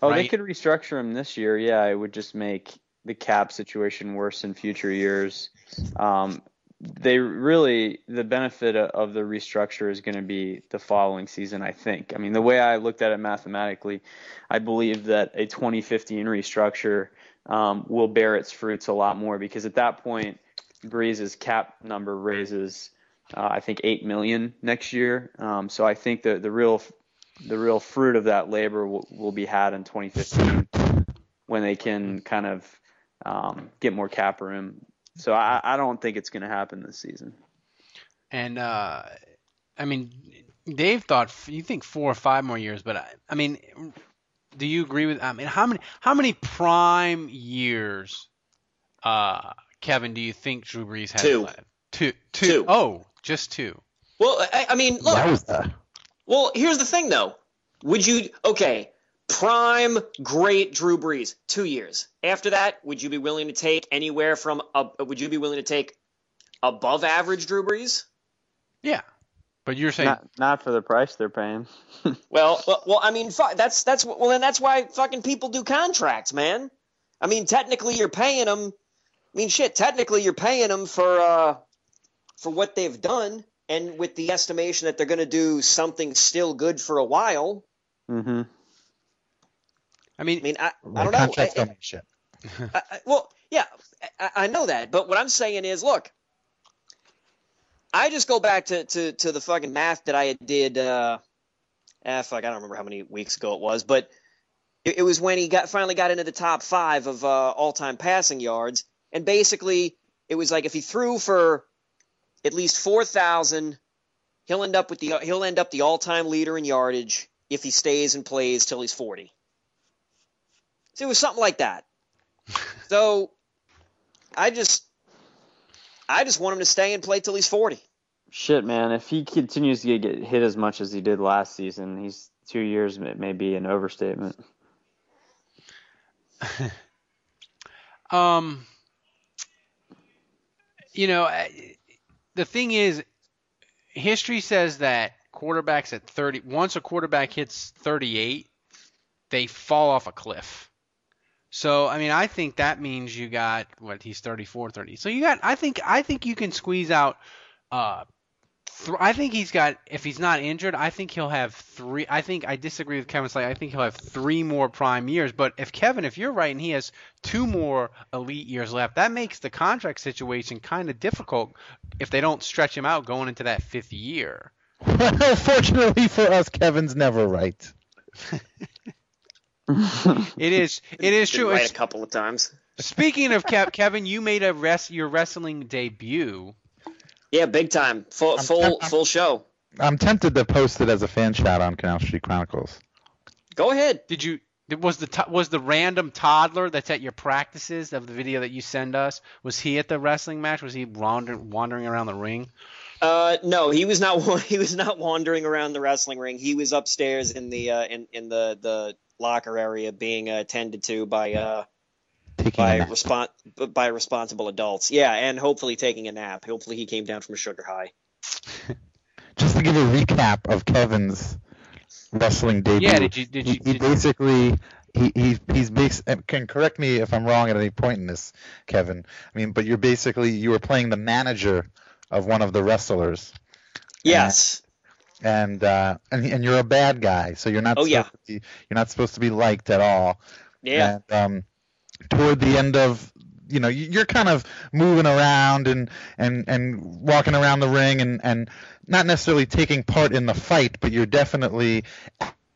Oh, they could restructure him this year. Yeah, it would just make the cap situation worse in future years. Um, they really the benefit of the restructure is going to be the following season. I think. I mean, the way I looked at it mathematically, I believe that a 2015 restructure um, will bear its fruits a lot more because at that point, Brees's cap number raises. Uh, I think eight million next year. Um, so I think the the real the real fruit of that labor will, will be had in 2015 when they can kind of um, get more cap room. So I, I don't think it's going to happen this season. and uh, I mean, Dave thought you think four or five more years, but I, I mean, do you agree with? I mean, how many how many prime years, uh, Kevin? Do you think Drew Brees has Two. left? Two, two. Two. Oh, just two. Well, I, I mean, look. That was the. Well, here's the thing, though. Would you okay? Prime great Drew Brees, two years. After that, would you be willing to take anywhere from? A, would you be willing to take above average Drew Brees? Yeah, but you're saying Not not for the price they're paying. Well, well, well I mean, that's that's well, then that's why fucking people do contracts, man. I mean, technically, you're paying them. I mean, shit, technically, you're paying them for uh for what they've done, and with the estimation that they're going to do something still good for a while. Mm hmm I mean, I mean, I, I don't know. contracts I- don't mean shit. I, I, well, yeah, I, I know that, but what I'm saying is, look, I just go back to, to, to the fucking math that I did. Uh, ah, fuck, I don't remember how many weeks ago it was, but it, it was when he got finally got into the top five of uh, all-time passing yards, and basically it was like if he threw for at least four thousand, he'll end up with the he'll end up the all-time leader in yardage if he stays and plays till he's forty. So it was something like that. So I just I just want him to stay and play till he's 40. Shit, man. If he continues to get hit as much as he did last season, he's two years may, may be an overstatement. um, you know, the thing is, history says that quarterbacks at 30, once a quarterback hits 38, they fall off a cliff. So, I mean, I think that means you got what he's 34, 30. So you got, I think, I think you can squeeze out. Uh, th- I think he's got. If he's not injured, I think he'll have three. I think I disagree with Kevin Slade. I think he'll have three more prime years. But if Kevin, if you're right, and he has two more elite years left, that makes the contract situation kind of difficult if they don't stretch him out going into that fifth year. Well, fortunately for us, Kevin's never right. It is. It is true. right a couple of times. Speaking of Kev, Kevin, you made a rest your wrestling debut. Yeah, big time. Full I'm- full I'm- full show. I'm tempted to post it as a fan shot on Canal Street Chronicles. Go ahead. Did you? Was the to- was the random toddler that's at your practices of the video that you send us? Was he at the wrestling match? Was he wandering wandering around the ring? Uh, no, he was not. He was not wandering around the wrestling ring. He was upstairs in the uh, in in the the locker area, being uh, attended to by uh a by nap. respon by responsible adults. Yeah, and hopefully taking a nap. Hopefully he came down from a sugar high. Just to give a recap of Kevin's wrestling debut. Yeah, did you- did he, you- he did- basically he, he he's bas- can correct me if I'm wrong at any point in this, Kevin. I mean, but you're basically you were playing the manager of one of the wrestlers. Yes. And uh, and and you're a bad guy, so you're not. Oh, supposed yeah. to be, you're not supposed to be liked at all. Yeah. And, um, toward the end of, you know, you- you're kind of moving around and and and walking around the ring and and not necessarily taking part in the fight, but you're definitely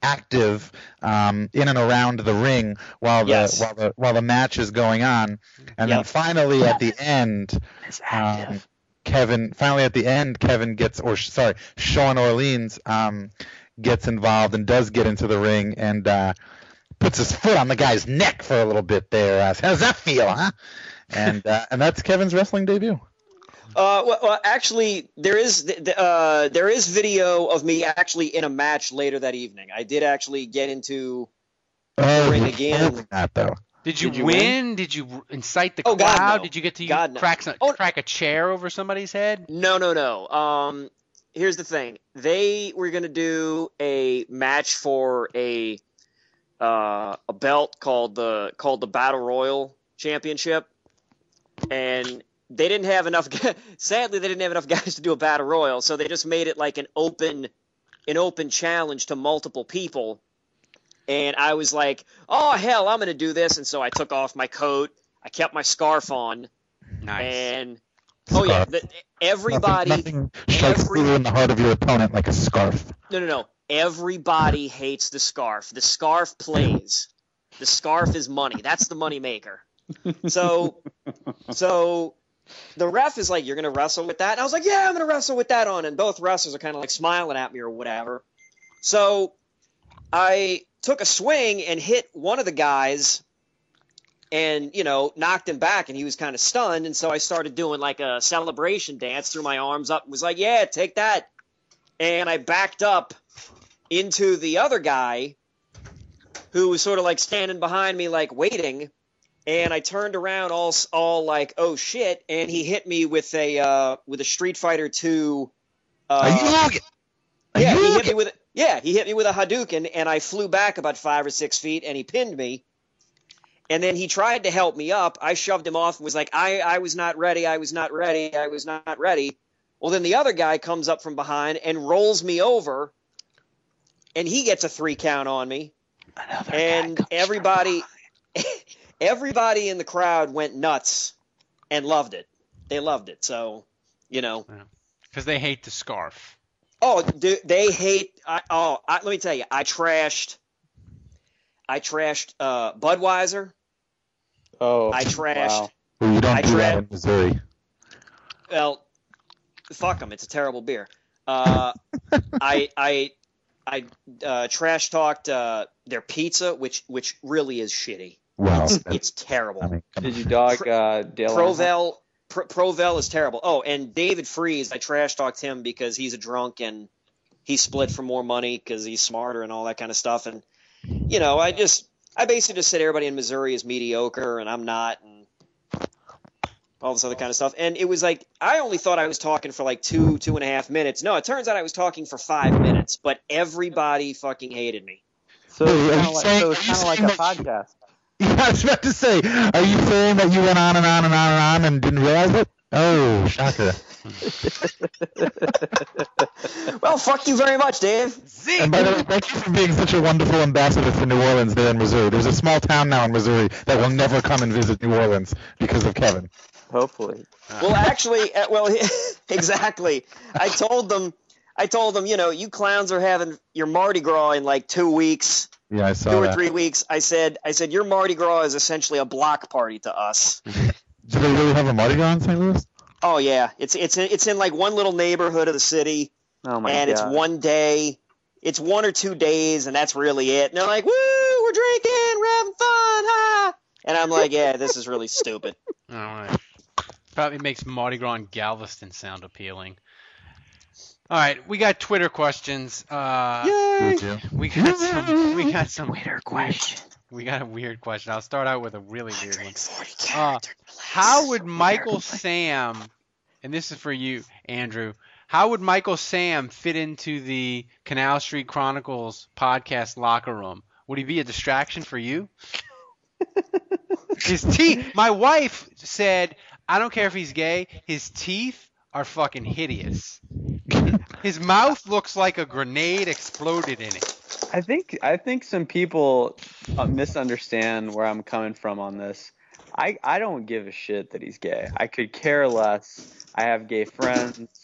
active um, in and around the ring while the Yes. while the while the match is going on, and then finally at the end. Um, Kevin finally at the end Kevin gets or sorry Sean Orleans um, gets involved and does get into the ring and uh, puts his foot on the guy's neck for a little bit there. Uh, how does that feel, huh? And uh, and that's Kevin's wrestling debut. Uh, well, well, actually, there is uh, there is video of me actually in a match later that evening. I did actually get into. Oh, ring again. That though. Did you, Did you win? win? Did you incite the Oh, God, crowd? no. Did you get to God, no. crack some, Oh. crack a chair over somebody's head? No, no, no. Um, here's the thing. They were gonna do a match for a uh, a belt called the called the Battle Royal Championship, and they didn't have enough. Sadly, they didn't have enough guys to do a Battle Royal, so they just made it like an open an open challenge to multiple people. And I was like, "Oh hell, I'm gonna do this!" And so I took off my coat. I kept my scarf on, Nice. and oh yeah, the, everybody. Nothing, nothing strikes every- through in the heart of your opponent like a scarf. No, no, no. Everybody hates the scarf. The scarf plays. The scarf is money. That's the money maker. So, so the ref is like, "You're gonna wrestle with that?" And I was like, "Yeah, I'm gonna wrestle with that on." And both wrestlers are kind of like smiling at me or whatever. So, I took a swing and hit one of the guys, and you know, knocked him back, and he was kind of stunned. And so I started doing like a celebration dance, threw my arms up, and was like, "Yeah, take that." and I backed up into the other guy who was sort of like standing behind me, like waiting. And I turned around, all all like, "Oh shit!" And he hit me with a uh, with a Street Fighter Two. Uh, Are you looking? Are yeah, you he hit me with yeah, he hit me with a Hadouken, and I flew back about five or six feet, and he pinned me. And then he tried to help me up. I shoved him off and was like, I, I was not ready. I was not ready. I was not ready. Well, then the other guy comes up from behind and rolls me over, and he gets a three count on me. Another and everybody, everybody in the crowd went nuts and loved it. They loved it. So, you know, Because they hate the scarf. Oh, dude, they hate. I, oh, I, let me tell you, I trashed. I trashed uh, Budweiser. Oh, I trashed. wow. Well, you don't I do that in Missouri. Well, fuck them. It's a terrible beer. Uh, I I I uh, trash talked uh, their pizza, which which really is shitty. Wow. It's, it's terrible. I mean, Did you dog uh, Dale? Provel Pro, Provel is terrible. Oh, and David Freese, I trash talked him because he's a drunk and he split for more money because he's smarter and all that kind of stuff. And you know, I just I basically just said everybody in Missouri is mediocre and I'm not. And all this other kind of stuff. And it was like I only thought I was talking for like two, two and a half minutes. No, it turns out I was talking for five minutes, but everybody fucking hated me. So Wait, it's kind of like, so it's kind of like a podcast. I was about to say, are you saying that you went on and on and on and on and didn't realize it? Oh, shocker. Well, fuck you very much, Dave. And by the way, thank you for being such a wonderful ambassador for New Orleans there in Missouri. There's a small town now in Missouri that will never come and visit New Orleans because of Kevin. Hopefully. Well, actually, uh, well, exactly. I told them, I told them, you know, you clowns are having your Mardi Gras in like two weeks, Yeah, I saw two or that. three weeks. I said, I said, your Mardi Gras is essentially a block party to us. Do they really have a Mardi Gras in St. Louis? Oh yeah, it's it's it's in like one little neighborhood of the city, Oh my and god. it's one day. It's one or two days, and that's really it. And they're like, "Woo, we're drinking, we're having fun, ha!" And I'm like, "Yeah, this is really stupid." All right. Probably makes Mardi Gras in Galveston sound appealing. All right, we got Twitter questions. Uh, Me too. we got some. We got some Twitter questions. We got a weird question. I'll start out with a really weird one. Uh, how would Michael Sam, and this is for you, Andrew, how would Michael Sam fit into the Canal Street Chronicles podcast locker room? Would he be a distraction for you? His teeth. My wife said, I don't care if he's gay. His teeth are fucking hideous. His mouth looks like a grenade exploded in it. I think I think some people uh, misunderstand where I'm coming from on this. I I don't give a shit that he's gay. I could care less. I have gay friends.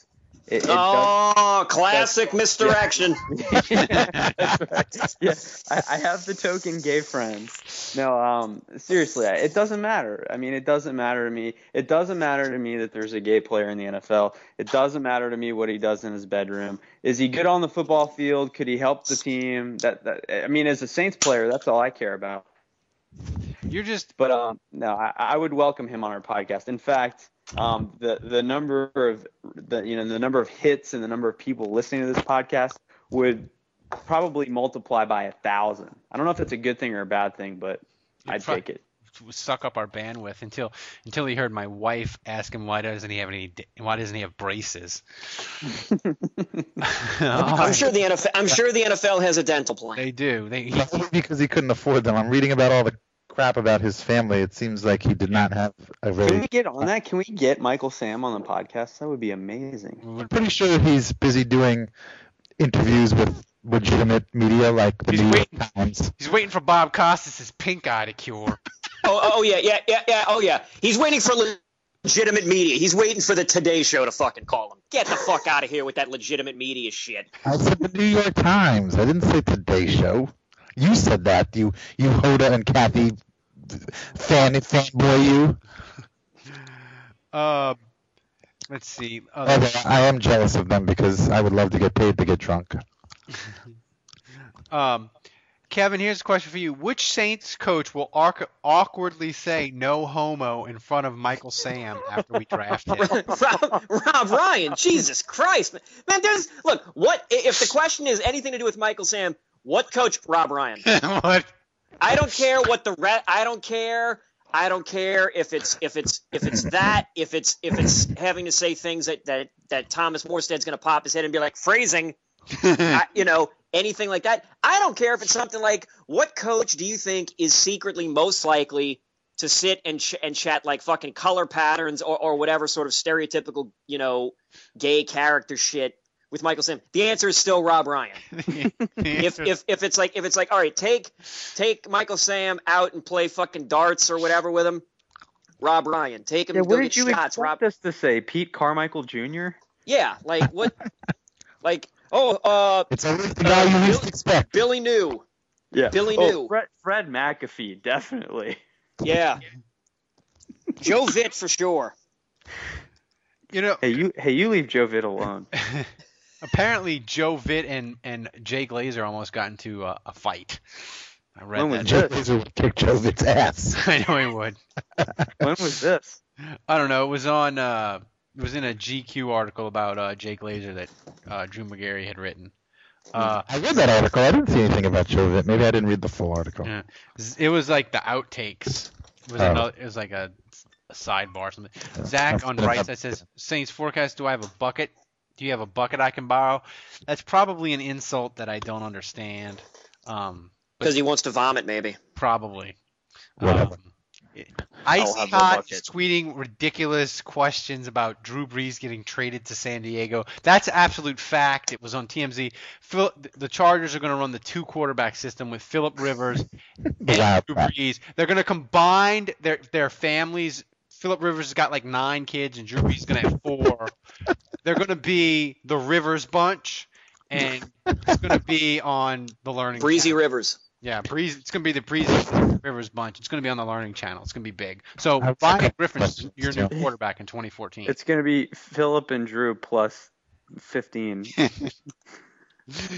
It, it does- Oh, classic misdirection. That's right. Yeah, I, I have the token gay friends. No, um, seriously, I- it doesn't matter. I mean, it doesn't matter to me. It doesn't matter to me that there's a gay player in the NFL. It doesn't matter to me what he does in his bedroom. Is he good on the football field? Could he help the team? That, that I mean, as a Saints player, that's all I care about. You're just But um, no, I, I would welcome him on our podcast. In fact, um, the the number of the you know the number of hits and the number of people listening to this podcast would probably multiply by a thousand. I don't know if that's a good thing or a bad thing, but I'd pro- take it. suck up our bandwidth until until he heard my wife ask him why doesn't he have any why doesn't he have braces? I'm sure the NFL. I'm sure the NFL has a dental plan. They do. They he, because he couldn't afford them. I'm reading about all the crap about his family. It seems like he did not have a Can we get on that? Can we get Michael Sam on the podcast? That would be amazing. I'm pretty sure he's busy doing interviews with legitimate media like the He's New York. Times. he's waiting for Bob Costas' pink eye to cure. Oh, oh yeah, yeah, yeah, yeah. Oh yeah. He's waiting for legitimate media. He's waiting for the Today Show to fucking call him. Get the fuck out of here with that legitimate media shit. I said the New York Times. I didn't say Today Show. You said that. You you Hoda and Kathy fan fanboy you. Uh, let's see. Uh, Although I am jealous of them because I would love to get paid to get drunk. um, Kevin, here's a question for you. Which Saints coach will arc- awkwardly say "no homo" in front of Michael Sam after we draft him? Rob, Rob Ryan, Jesus Christ, man. There's look. What if the question is anything to do with Michael Sam? What coach? Rob Ryan. what? I don't care what the re- I don't care. I don't care if it's if it's if it's that if it's if it's having to say things that that that Thomas Morstead's going to pop his head and be like phrasing, I, you know, anything like that. I don't care if it's something like what coach do you think is secretly most likely to sit and ch- and chat like fucking color patterns or or whatever sort of stereotypical you know gay character shit with Michael Sam? The answer is still Rob Ryan if if if it's like if it's like all right, take take Michael Sam out and play fucking darts or whatever with him. Rob Ryan, take him Yeah, to go what get did you shots. expect Rob, us to say? Pete Carmichael Jr. yeah, like what, like oh, uh, It's always the guy you least expect. Billy New, Yeah, Billy oh, New. Fred, Fred McAfee, definitely. yeah, Joe Vitt for sure. You know, Hey, you hey, you leave Joe Vitt alone. Apparently Joe Vitt and and Jay Glazer almost got into a, a fight. I read When was that. Joe Glazer would kick Joe Vitt's ass. I know he would. when was this? I don't know. It was on. Uh, it was in a GQ article about uh, Jay Glazer that uh, Drew Magary had written. Uh, I read that article. I didn't see anything about Joe Vitt. Maybe I didn't read the full article. Yeah. it was like the outtakes. It was Oh. another. It was like a a sidebar or something. Zach on right side says Saints forecast. Do I have a bucket? Do you have a bucket I can borrow? That's probably an insult that I don't understand. Um, Because he wants to vomit, maybe. probably. Whatever. Um, Icy Hot bucket. tweeting ridiculous questions about Drew Brees getting traded to San Diego. That's absolute fact. It was on TMZ. Phil, the Chargers are going to run the two quarterback system with Philip Rivers and Wow. Drew Brees. They're going to combine their their families. Philip Rivers has got like nine kids, and Drew Brees is going to have four. They're going to be the Rivers bunch, and it's going to be on the Learning Breezy Channel. Rivers. Yeah, Breeze. It's gonna be the Breezy Rivers bunch. It's gonna be on the Learning Channel. It's gonna be big. So I've got a Ryan couple Griffin's your new quarterback in 2014. It's going to be Philip and Drew plus 15.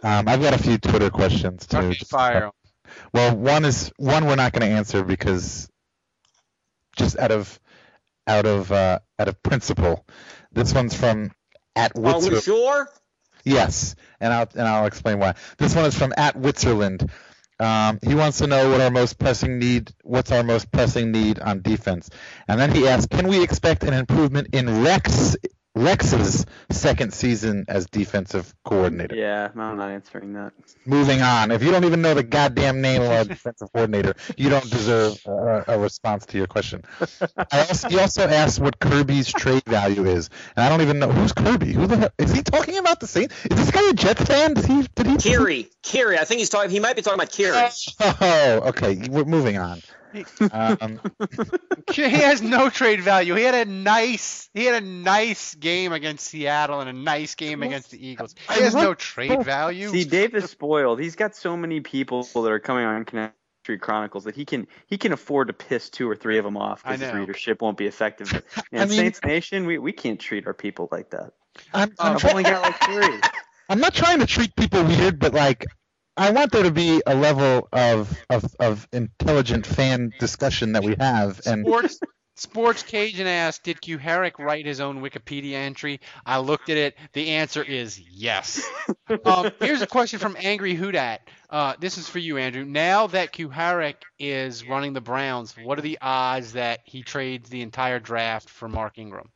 Um, I've got a few Twitter questions too. Okay, fire. Well, one is one we're not going to answer because just out of out of uh, out of principle. This one's from at Are we sure? Yes, and I'll and I'll explain why. This one is from at Witzerland. Um, he wants to know what our most pressing need. What's our most pressing need on defense? And then he asks, can we expect an improvement in Rex Rex's second season as defensive coordinator? Yeah, I'm not answering that. Moving on. If you don't even know the goddamn name of our defensive coordinator, you don't deserve a, a response to your question. I also, he also asked what Kirby's trade value is, and I don't even know who's Kirby. Who the hell is he talking about? The Saints? Is this guy a Jets fan? Does he? Did he? Khiry. Khiry. I think he's talking. He might be talking about Khiry. Oh, okay. We're moving on. Um, he has no trade value. He had a nice he had a nice game against Seattle and a nice game against the Eagles. He has no trade value. See, Dave is spoiled. He's got so many people that are coming on Canal Street Chronicles that he can he can afford to piss two or three of them off because his readership won't be effective. But, man, I mean- Saints Nation, we, we can't treat our people like that. I'm, I'm, I've try- only got like three. I'm not trying to treat people weird, but like, I want there to be a level of of, of intelligent fan discussion that we have, and Sports Sports Cajun asked, did Kuharich write his own Wikipedia entry? I looked at it. The answer is yes. um, here's a question from Angry Hoodat. Uh, this is for you, Andrew. Now that Kuharich is running the Browns, what are the odds that he trades the entire draft for Mark Ingram?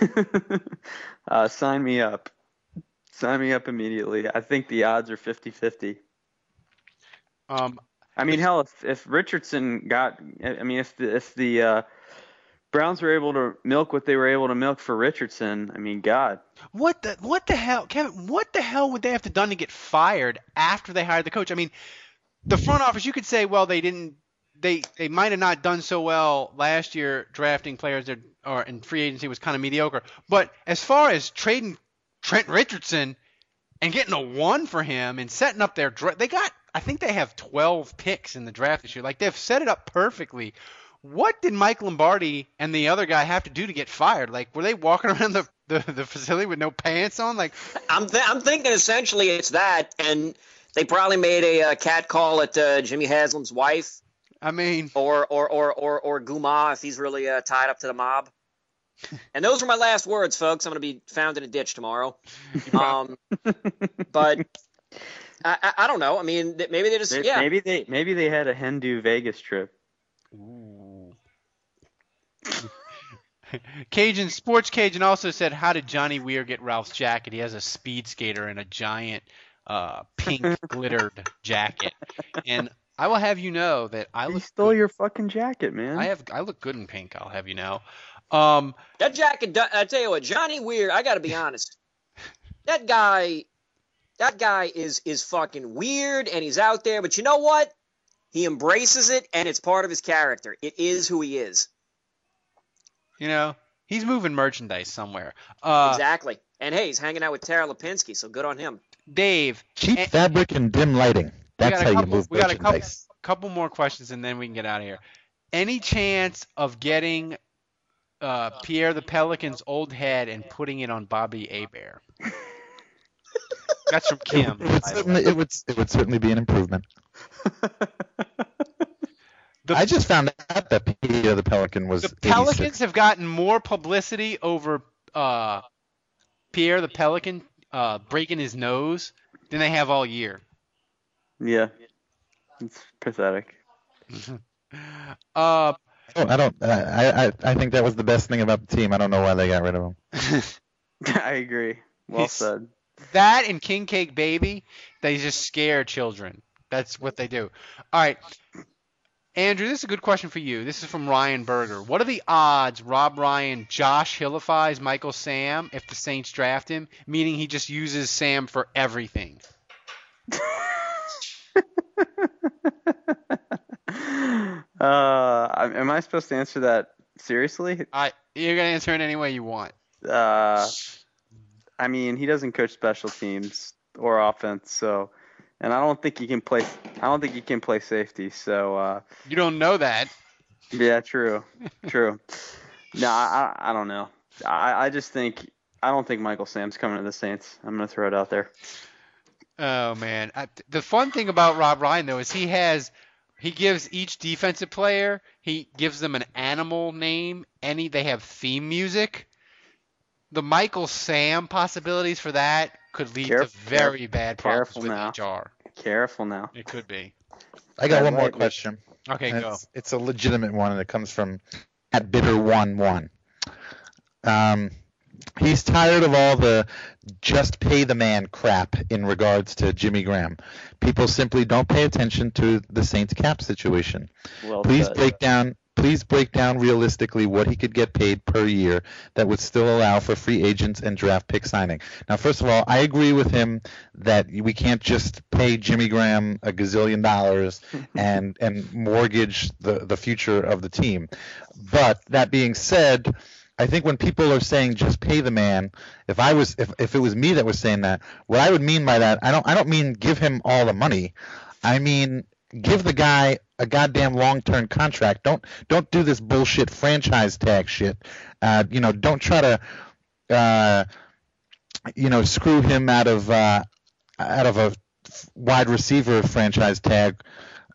uh, sign me up. Sign me up immediately. I think the odds are 50-50. Um, I mean, hell, if, if Richardson got, I mean, if the if the uh, Browns were able to milk what they were able to milk for Richardson, I mean, God, What the what the hell, Kevin? What the hell would they have to done to get fired after they hired the coach? I mean, the front office. You could say, well, they didn't. They they might have not done so well last year drafting players that or in free agency was kind of mediocre. But as far as trading Trent Richardson and getting a one for him and setting up their draft, they got. I think they have 12 picks in the draft this year. Like they've set it up perfectly. What did Mike Lombardi and the other guy have to do to get fired? Like, were they walking around the, the, the facility with no pants on? Like, I'm th- I'm thinking essentially it's that, and they probably made a, uh cat call at uh, Jimmy Haslam's wife, I mean, or or or or, or Guma if he's really uh, tied up to the mob. And those were my last words, folks. I'm going to be found in a ditch tomorrow. Um, but I, I, I don't know. I mean, th- maybe they just May- yeah. maybe they maybe they had a Hindu Vegas trip. Cajun Sports Cajun also said, "How did Johnny Weir get Ralph's jacket? He has a speed skater and a giant uh, pink glittered jacket." And I will have you know that I He look stole good. your fucking jacket, man. I have I look good in pink. I'll have you know. Um, That jacket, I tell you what, Johnny Weir. I got to be honest. That guy, that guy is is fucking weird, and he's out there. But you know what? He embraces it, and it's part of his character. It is who he is. you know, he's moving merchandise somewhere. Uh, exactly. And hey, he's hanging out with Tara Lipinski, so good on him. Dave, cheap And- fabric and dim lighting. That's got a how you couple- move we got a couple- couple more questions and then we can get out of here. Any chance of getting uh, Pierre the Pelican's old head and putting it on Bobby Abear? That's from Kim. It would, certainly, it would it would certainly be an improvement. The- I just found out that Peter the Pelican was The 86. Pelicans have gotten more publicity over uh, Pierre the Pelican uh, breaking his nose than they have all year. yeah, it's pathetic. Uh, I don't. I, don't I, I I think that was the best thing about the team. I don't know why they got rid of him. I agree. Well He's- said. That and King Cake Baby, they just scare children. That's what they do. All right. Andrew, this is a good question for you. This is from Ryan Berger. What are the odds Rob Ryan Josh Hillifies Michael Sam if the Saints draft him, meaning he just uses Sam for everything? Uh, am I supposed to answer that seriously? I you're gonna answer it any way you want. Uh, I mean, he doesn't coach special teams or offense, so, and I don't think he can play. I don't think he can play safety. So, uh, You don't know that. yeah, true, true. No, I, I don't know. I, I just think I don't think Michael Sam's coming to the Saints. I'm gonna throw it out there. Oh man, I, the fun thing about Rob Ryan though is he has he gives each defensive player he gives them an animal name. Any they have theme music. The Michael Sam possibilities for that could lead Caref- to very bad problems careful with now. HR. Careful now. It could be. I got Yeah, one more right. question. Okay, and go. It's, it's a legitimate one, and it comes from at bitter one one. Um, he's tired of all the just pay the man crap in regards to Jimmy Graham. People simply don't pay attention to the Saints cap situation. Well Please break down. Please break down realistically what he could get paid per year that would still allow for free agents and draft pick signing. Now, first of all, I agree with him that we can't just pay Jimmy Graham a gazillion dollars and and mortgage the the future of the team. But that being said, I think when people are saying just pay the man, if I was if, if it was me that was saying that, what I would mean by that, I don't I don't mean give him all the money. I mean give the guy a goddamn long-term contract. Don't don't do this bullshit franchise tag shit. Uh, you know, don't try to uh, you know screw him out of uh, out of a wide receiver franchise tag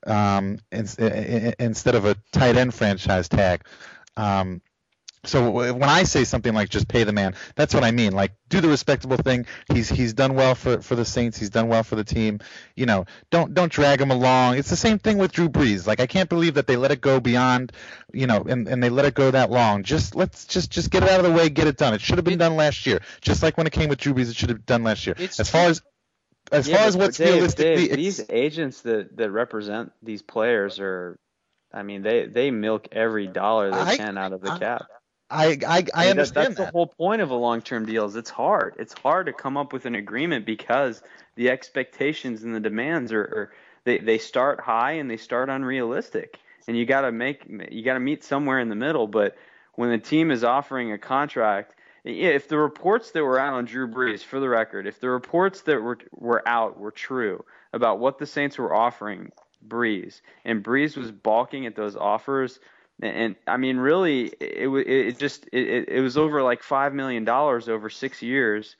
um, in, in, instead of a tight end franchise tag. Um, so when I say something like just pay the man, that's what I mean. Like do the respectable thing. He's he's done well for, for the Saints. He's done well for the team. You know, don't don't drag him along. It's the same thing with Drew Brees. Like I can't believe that they let it go beyond, you know, and, and they let it go that long. Just let's just just get it out of the way, get it done. It should have been done last year. Just like when it came with Drew Brees, it should have been done last year. As far as as Yeah, far as what's Dave, realistically, Dave, these agents that, that represent these players are, I mean, they, they milk every dollar they I- can out of the cap. I I, I mean, that- understand that's that. the whole point of a long-term deal. Is it's hard. It's hard to come up with an agreement because the expectations and the demands are, are they they start high and they start unrealistic, and you got to make you got to meet somewhere in the middle. But when the team is offering a contract, if the reports that were out on Drew Brees, for the record, if the reports that were were out were true about what the Saints were offering Brees, and Brees was balking at those offers, and, I mean, really, it it, just it, it- was over like five million dollars over six years.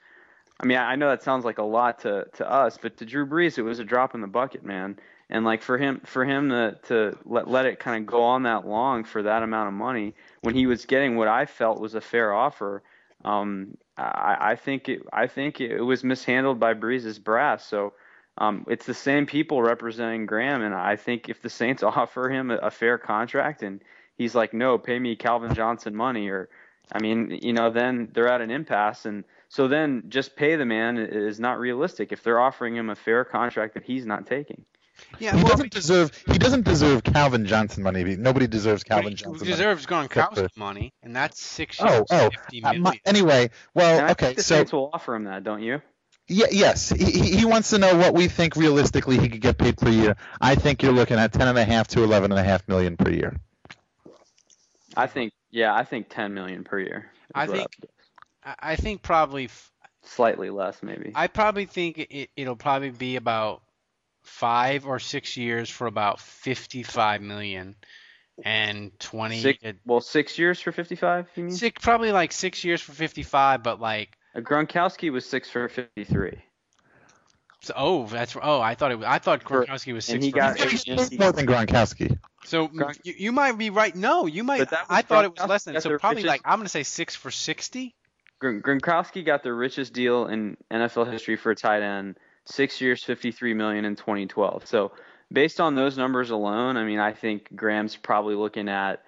I mean, I know that sounds like a lot to to us, but to Drew Brees, it was a drop in the bucket, man. And like for him for him to to let let it kind of go on that long for that amount of money when he was getting what I felt was a fair offer, um, I, I think it I think it was mishandled by Brees's brass. So. Um, it's the same people representing Graham, and I think if the Saints offer him a, a fair contract and he's like, no, pay me Calvin Johnson money, or I mean, you know, then they're at an impasse, and so then just pay the man is not realistic if they're offering him a fair contract that he's not taking. Yeah, He well, doesn't deserve. He doesn't deserve Calvin Johnson money. Nobody deserves but Calvin he Johnson. deserves Except Gronkowski money, and that's six years, Oh, oh. fifty Uh, my- anyway, And well, I okay. think the So Saints will offer him that, don't you? yeah, yes, he, he he wants to know what we think realistically he could get paid per year. I think you're looking at ten and a half to eleven and a half million per year. I think, yeah, I think 10 million per year. I think- I I think probably f- slightly less, maybe. I probably think it, it'll probably be about five or six years for about fifty-five million, and twenty. Six, to- well, six years for 55. You mean? six, probably like six years for fifty-five, but like. Uh, Gronkowski was six for 53. So, oh, that's oh, I thought it. I thought For- Gronkowski was and six. he for got- 50. and he- More than Gronkowski. So mm, Gronk- you, you might be right. No, you might. But that was I thought it was less than. So probably richest- like I'm gonna say six for sixty. Gron- Gronkowski got the richest deal in NFL history for a tight end, six years, 53 million in 2012. So based on those numbers alone, I mean, I think Graham's probably looking at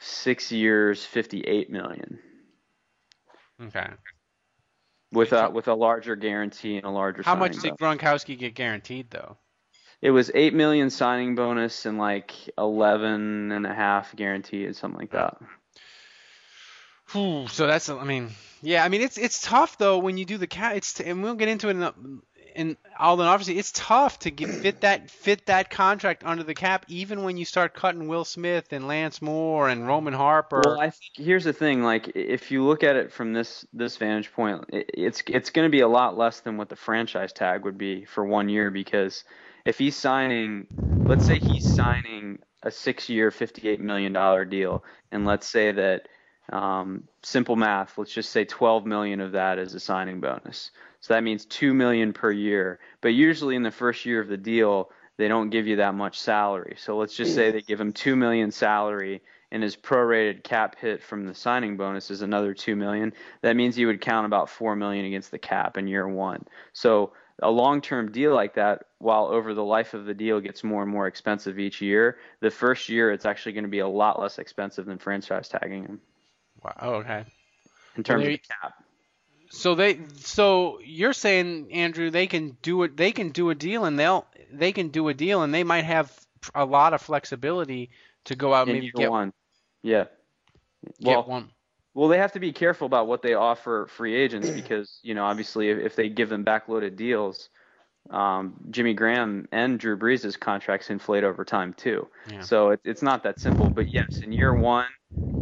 six years, fifty-eight million, Okay. with a with a larger guarantee and a larger. How much did. Gronkowski get guaranteed though? It was eight million signing bonus and like eleven and a half guaranteed, something like that. Whew, so that's I mean, yeah, I mean it's it's tough though when you do the cat. It's and we'll get into it in, all the-. Obviously, it's tough to get fit that fit that contract under the cap, even when you start cutting Will Smith and Lance Moore and Roman Harper. Well, I think here's the thing. Like, if you look at it from this this vantage point, i- it's it's going to be a lot less than what the franchise tag would be for one year because if he's signing, let's say he's signing a six-year, fifty-eight million dollar deal, and let's say that um, simple math, let's just say twelve million of that is a signing bonus. So that means two million per year. But usually in the first year of the deal, they don't give you that much salary. So let's just say they give him two million salary and his prorated cap hit from the signing bonus is another two million. That means you would count about four million against the cap in year one. So a long-term deal like that, while over the life of the deal gets more and more expensive each year, the first year it's actually going to be a lot less expensive than franchise tagging him wow, oh, okay. in terms there of cap. So they so you're saying Andrew they can do it they can do a deal and they'll they can do a deal and they might have a lot of flexibility to go out and maybe get, one. Yeah. get Well, one. Well, they have to be careful about what they offer free agents because you know obviously if, if they give them backloaded deals, um, Jimmy Graham and Drew Brees' contracts inflate over time too. Yeah. So it, it's not that simple. But yes, in year one,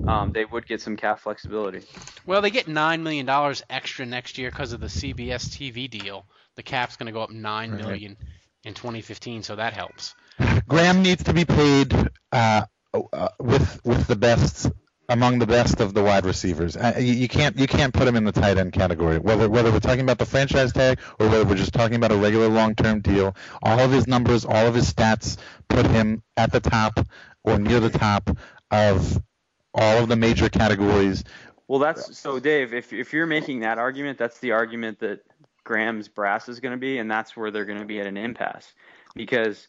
um, they would get some cap flexibility. Well, they get nine million dollars extra next year because of the CBS TV deal. The cap's going to go up nine Right. million in 2015, so that helps. Graham needs to be paid uh, uh, with with the best among the best of the wide receivers. Uh, you, you can't you can't put him in the tight end category. Whether whether we're talking about the franchise tag or whether we're just talking about a regular long term deal, all of his numbers, all of his stats put him at the top or near the top of all of the major categories. Well, that's so, Dave. If if you're making that argument, that's the argument that Graham's brass is going to be, and that's where they're going to be at an impasse, because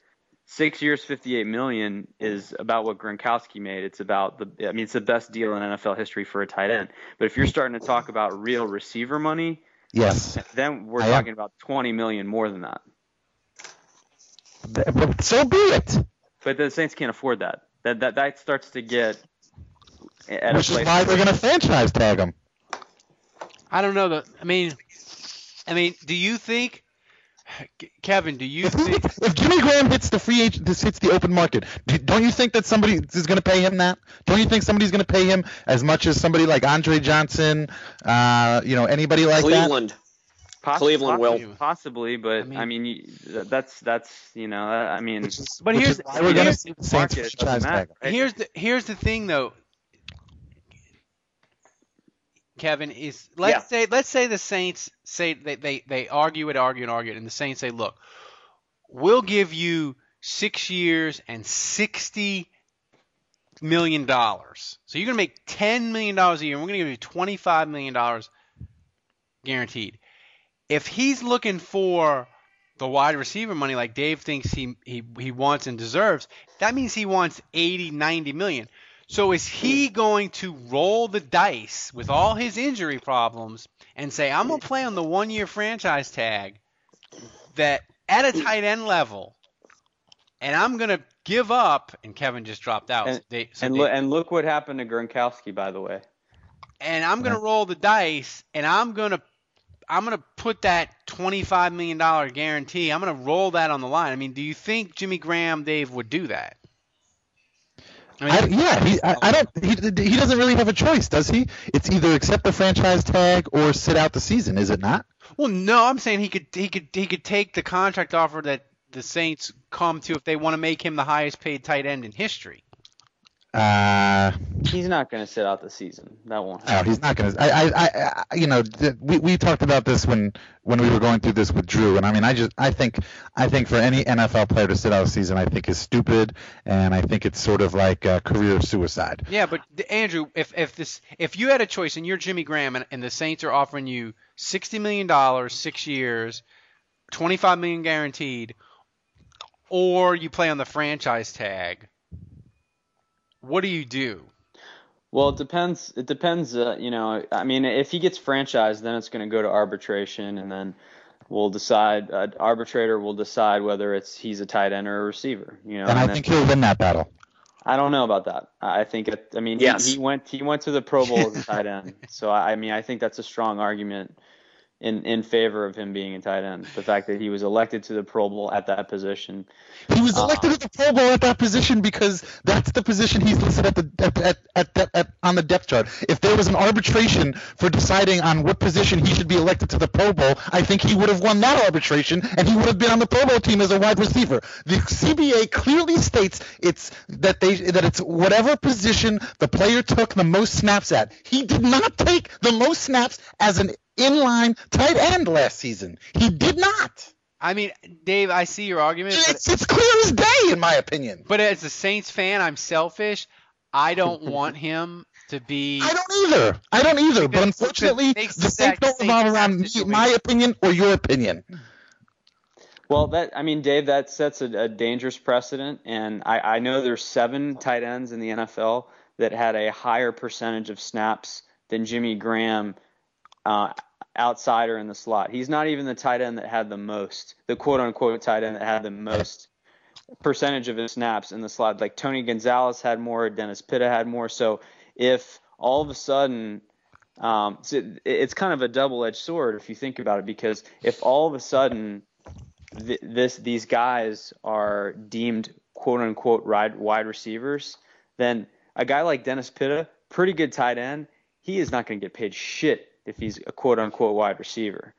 six years, 58 million is about what Gronkowski made. It's about the, I mean, it's the best deal in NFL history for a tight end. But if you're starting to talk about real receiver money, Yes, then we're I am. talking about 20 million more than that. But so be it. But the Saints can't afford that. That that that starts to get at Which a is why they're going to franchise tag him. I don't know. The, I mean, I mean, do you think, Kevin? Do you think? if Jimmy Graham hits the free agent, this hits the open market, do, don't you think that somebody is going to pay him that? Don't you think somebody's going to pay him as much as somebody like Andre Johnson, uh, you know, anybody like that? Cleveland. Poss- Cleveland will. possibly, possibly, but I mean- I mean, you, that's that's you know, I mean, is, But which here's- is why we're going to here's- the market, it franchise doesn't tag matter. him. right? Here's the here's the thing though, Kevin is let's Yeah. say let's say the Saints say they, they they argue it, argue and argue it, and the Saints say, look, we'll give you six years and sixty million dollars. So you're gonna make ten million dollars a year, and we're gonna give you twenty five million dollars guaranteed. If he's looking for the wide receiver money like Dave thinks he, he he wants and deserves, that means he wants 80, 90 million. So is he going to roll the dice with all his injury problems and say, I'm going to play on the one year franchise tag that at a tight end level, and I'm going to give up? And Kevin just dropped out. And- they, so and they- look and look what happened to Gronkowski, by the way. and I'm gonna roll the dice, and I'm gonna I'm gonna put that twenty five million dollar guarantee. I'm gonna roll that on the line. I mean, do you think Jimmy Graham, Dave, would do that? I I, yeah, he, I, I don't. He, he doesn't really have a choice, does he? It's either accept the franchise tag or sit out the season, is it not? well, no, I'm saying he could he could he could take the contract offer that the Saints come to if they want to make him the highest paid tight end in history. Uh, He's not going to sit out the season. That won't no, he's not going to. I, I, I, I- you know, th- we, we talked about this when when we were going through this with Drew, and I mean, I just, I think, I think for any NFL player to sit out a season, I think is stupid, and I think it's sort of like uh, career suicide. Yeah, but Andrew, if if this if you had a choice and you're Jimmy Graham and, and the Saints are offering you sixty million dollars, six years, twenty five million guaranteed, or you play on the franchise tag, what do you do? Well, it depends. It depends. Uh, you know, I mean, if he gets franchised, then it's going to go to arbitration, and then we'll decide. Uh, arbitrator will decide whether it's he's a tight end or a receiver. You know, And I then- think he'll win that battle. I don't know about that. I I think it, I mean he- Yes. he, went he went to the Pro Bowl as a tight end. So I I mean I think that's a strong argument in in favor of him being a tight end. The fact that he was elected to the Pro Bowl at that position. He was uh, elected to the Pro Bowl at that position because that's the position he's listed at the at, at, at, at, at on the depth chart. If there was an arbitration for deciding on what position he should be elected to the Pro Bowl, I think he would have won that arbitration and he would have been on the Pro Bowl team as a wide receiver. The CBA clearly states it's that they that it's whatever position the player took the most snaps at. He did not take the most snaps as an inline tight end last season. He did not. I mean, Dave, I see your argument, It's, it's clear as day, in my opinion. but as a Saints fan, I'm selfish. I don't want him to be. I don't either. I don't either. But unfortunately, the Saints don't the revolve Saints around me, my opinion or your opinion. Well, that I mean, Dave, that sets a, a dangerous precedent, and I, I know there's seven tight ends in the NFL that had a higher percentage of snaps than Jimmy Graham, uh, outsider in the slot. He's not even the tight end that had the most, the quote unquote tight end that had the most percentage of his snaps in the slot. Like Tony Gonzalez had more, Dennis Pitta had more. So if all of a sudden um, it's kind of a double-edged sword if you think about it, because if all of a sudden th- this these guys are deemed quote unquote wide wide receivers, then a guy like Dennis Pitta, pretty good tight end, he is not going to get paid shit if he's a quote unquote wide receiver.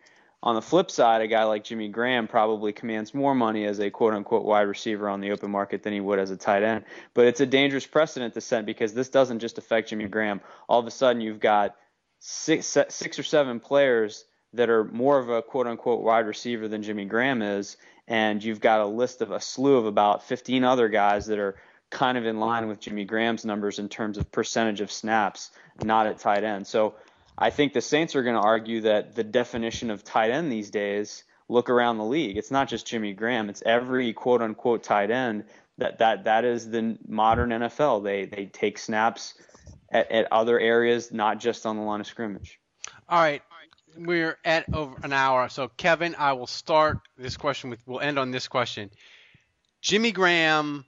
On the flip side, a guy like Jimmy Graham probably commands more money as a quote unquote wide receiver on the open market than he would as a tight end. But it's a dangerous precedent to set because this doesn't just affect Jimmy Graham. All of a sudden, you've got six, six or seven players that are more of a quote unquote wide receiver than Jimmy Graham is, and you've got a list of a slew of about 15 other guys that are kind of in line with Jimmy Graham's numbers in terms of percentage of snaps, not at tight end. So I think the Saints are going to argue that the definition of tight end these days look around the league. It's not just Jimmy Graham; it's every quote unquote tight end. That that that is the modern NFL. They they take snaps at, at other areas, not just on the line of scrimmage. All right, we're at over an hour. So Kevin, I will start this question with. We'll end on this question. Jimmy Graham,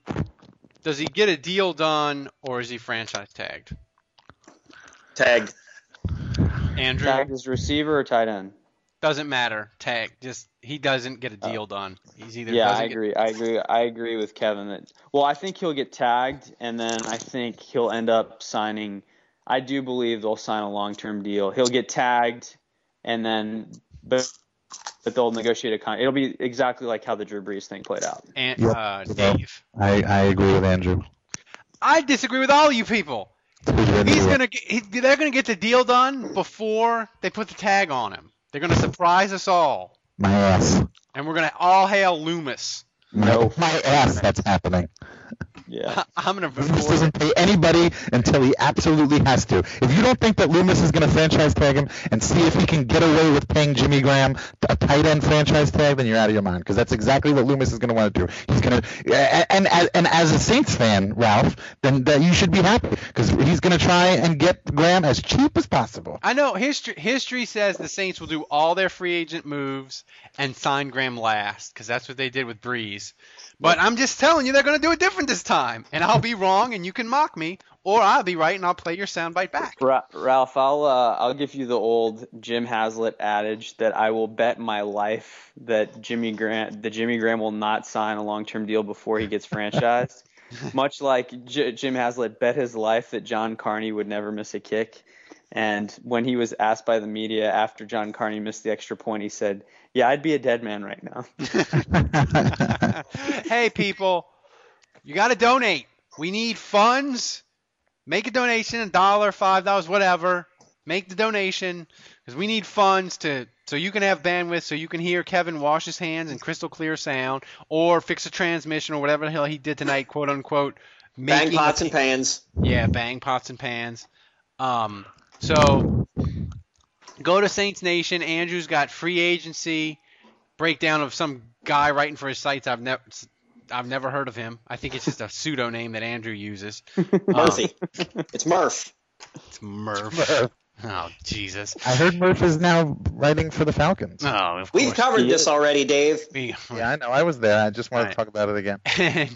does he get a deal done or is he franchise tagged? Tagged. Andrew Tagged as receiver or tight end? doesn't matter. Tag. Just he doesn't get a deal done. He's either Yeah, doesn't I get- agree. I agree. I agree with Kevin that. Well, I think he'll get tagged, and then I think he'll end up signing. I do believe they'll sign a long-term deal. He'll get tagged, and then but but they'll negotiate a con. It'll be exactly like how the Drew Brees thing played out. And uh, Yep. Dave, I, I agree with Andrew. I disagree with all you people. He's gonna get. He, they're gonna get the deal done before they put the tag on him. They're gonna surprise us all, my ass. and we're gonna all hail Loomis. No, my ass. That's happening. Yeah. I'm gonna Loomis record. doesn't pay anybody until he absolutely has to. If you don't think that Loomis is going to franchise tag him and see if he can get away with paying Jimmy Graham a tight end franchise tag, then you're out of your mind because that's exactly what Loomis is going to want to do. He's going to, and, and and as a Saints fan, Ralph, then that you should be happy because he's going to try and get Graham as cheap as possible. I know history. History says the Saints will do all their free agent moves and sign Graham last because that's what they did with Brees. But I'm just telling you, they're going to do it different this time, and I'll be wrong, and you can mock me, or I'll be right, and I'll play your soundbite back. Ra- Ralph, I'll uh, I'll give you the old Jim Haslett adage that I will bet my life that Jimmy Grant that Jimmy Graham will not sign a long-term deal before he gets franchised. Much like J- Jim Haslett bet his life that John Carney would never miss a kick. And when he was asked by the media after John Carney missed the extra point, he said, "Yeah, I'd be a dead man right now." hey, people, you got to donate. We need funds. Make a donation, a dollar, five dollars, whatever. Make the donation because we need funds to so you can have bandwidth, so you can hear Kevin wash his hands in crystal clear sound, or fix a transmission or whatever the hell he did tonight, quote unquote. Bang making- pots and pans. yeah, bang pots and pans. Um, so go to Saints Nation. Andrew's got free agency breakdown of some guy writing for his sites. I've never I've never heard of him. I think it's just a pseudo name that Andrew uses. Um, Murphy. it's Murph. It's Murph. Murph. Oh Jesus. I heard Murph is now writing for the Falcons. Oh, of We've course. covered He this is. already, Dave. Yeah, I know. I was there. I just wanted Right. to talk about it again.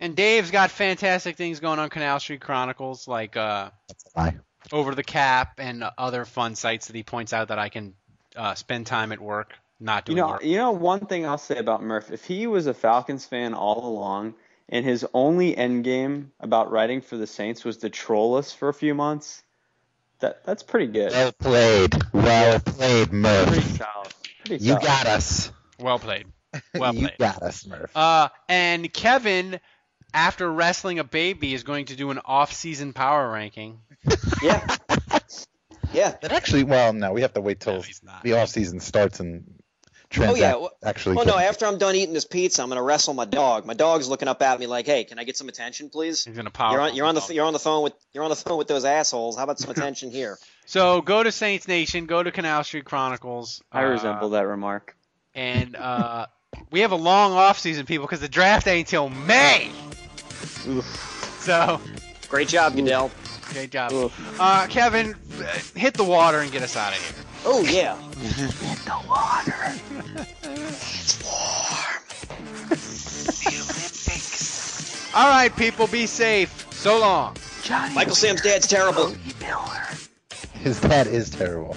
and Dave's got fantastic things going on Canal Street Chronicles, like uh, That's a lie. Over the Cap and other fun sites that he points out that I can uh, spend time at work not doing. You doing know, work. you know one thing I'll say about Murph. If he was a Falcons fan all along, and his only end game about writing for the Saints was to troll us for a few months, that that's pretty good. Well played. Well played, Murph. Pretty Murph. solid. Pretty solid. You got us. Well played. Well played. you got us, Murph. Uh, and Kevin, after wrestling a baby, is going to do an off-season power ranking. Yeah. Yeah. But actually, well, no, we have to wait till No, the off season starts and Oh yeah. Well, actually. well, no. After I'm done eating this pizza, I'm gonna wrestle my dog. My dog's looking up at me like, "Hey, can I get some attention, please?" He's gonna power. You're on. You're on the. himself. You're on the phone with. You're on the phone with those assholes. How about some attention here? So go to Saints Nation, go to Canal Street Chronicles. I uh, resemble that remark. And uh, we have a long off-season, people, because the draft ain't till May. So Great job, Goodell. great job, uh, Kevin. uh, Hit the water and get us out of here. Oh yeah. Hit the water. it's warm. the Olympics. All right, people, be safe. So long. Michael Sam's dad's terrible. His dad is terrible.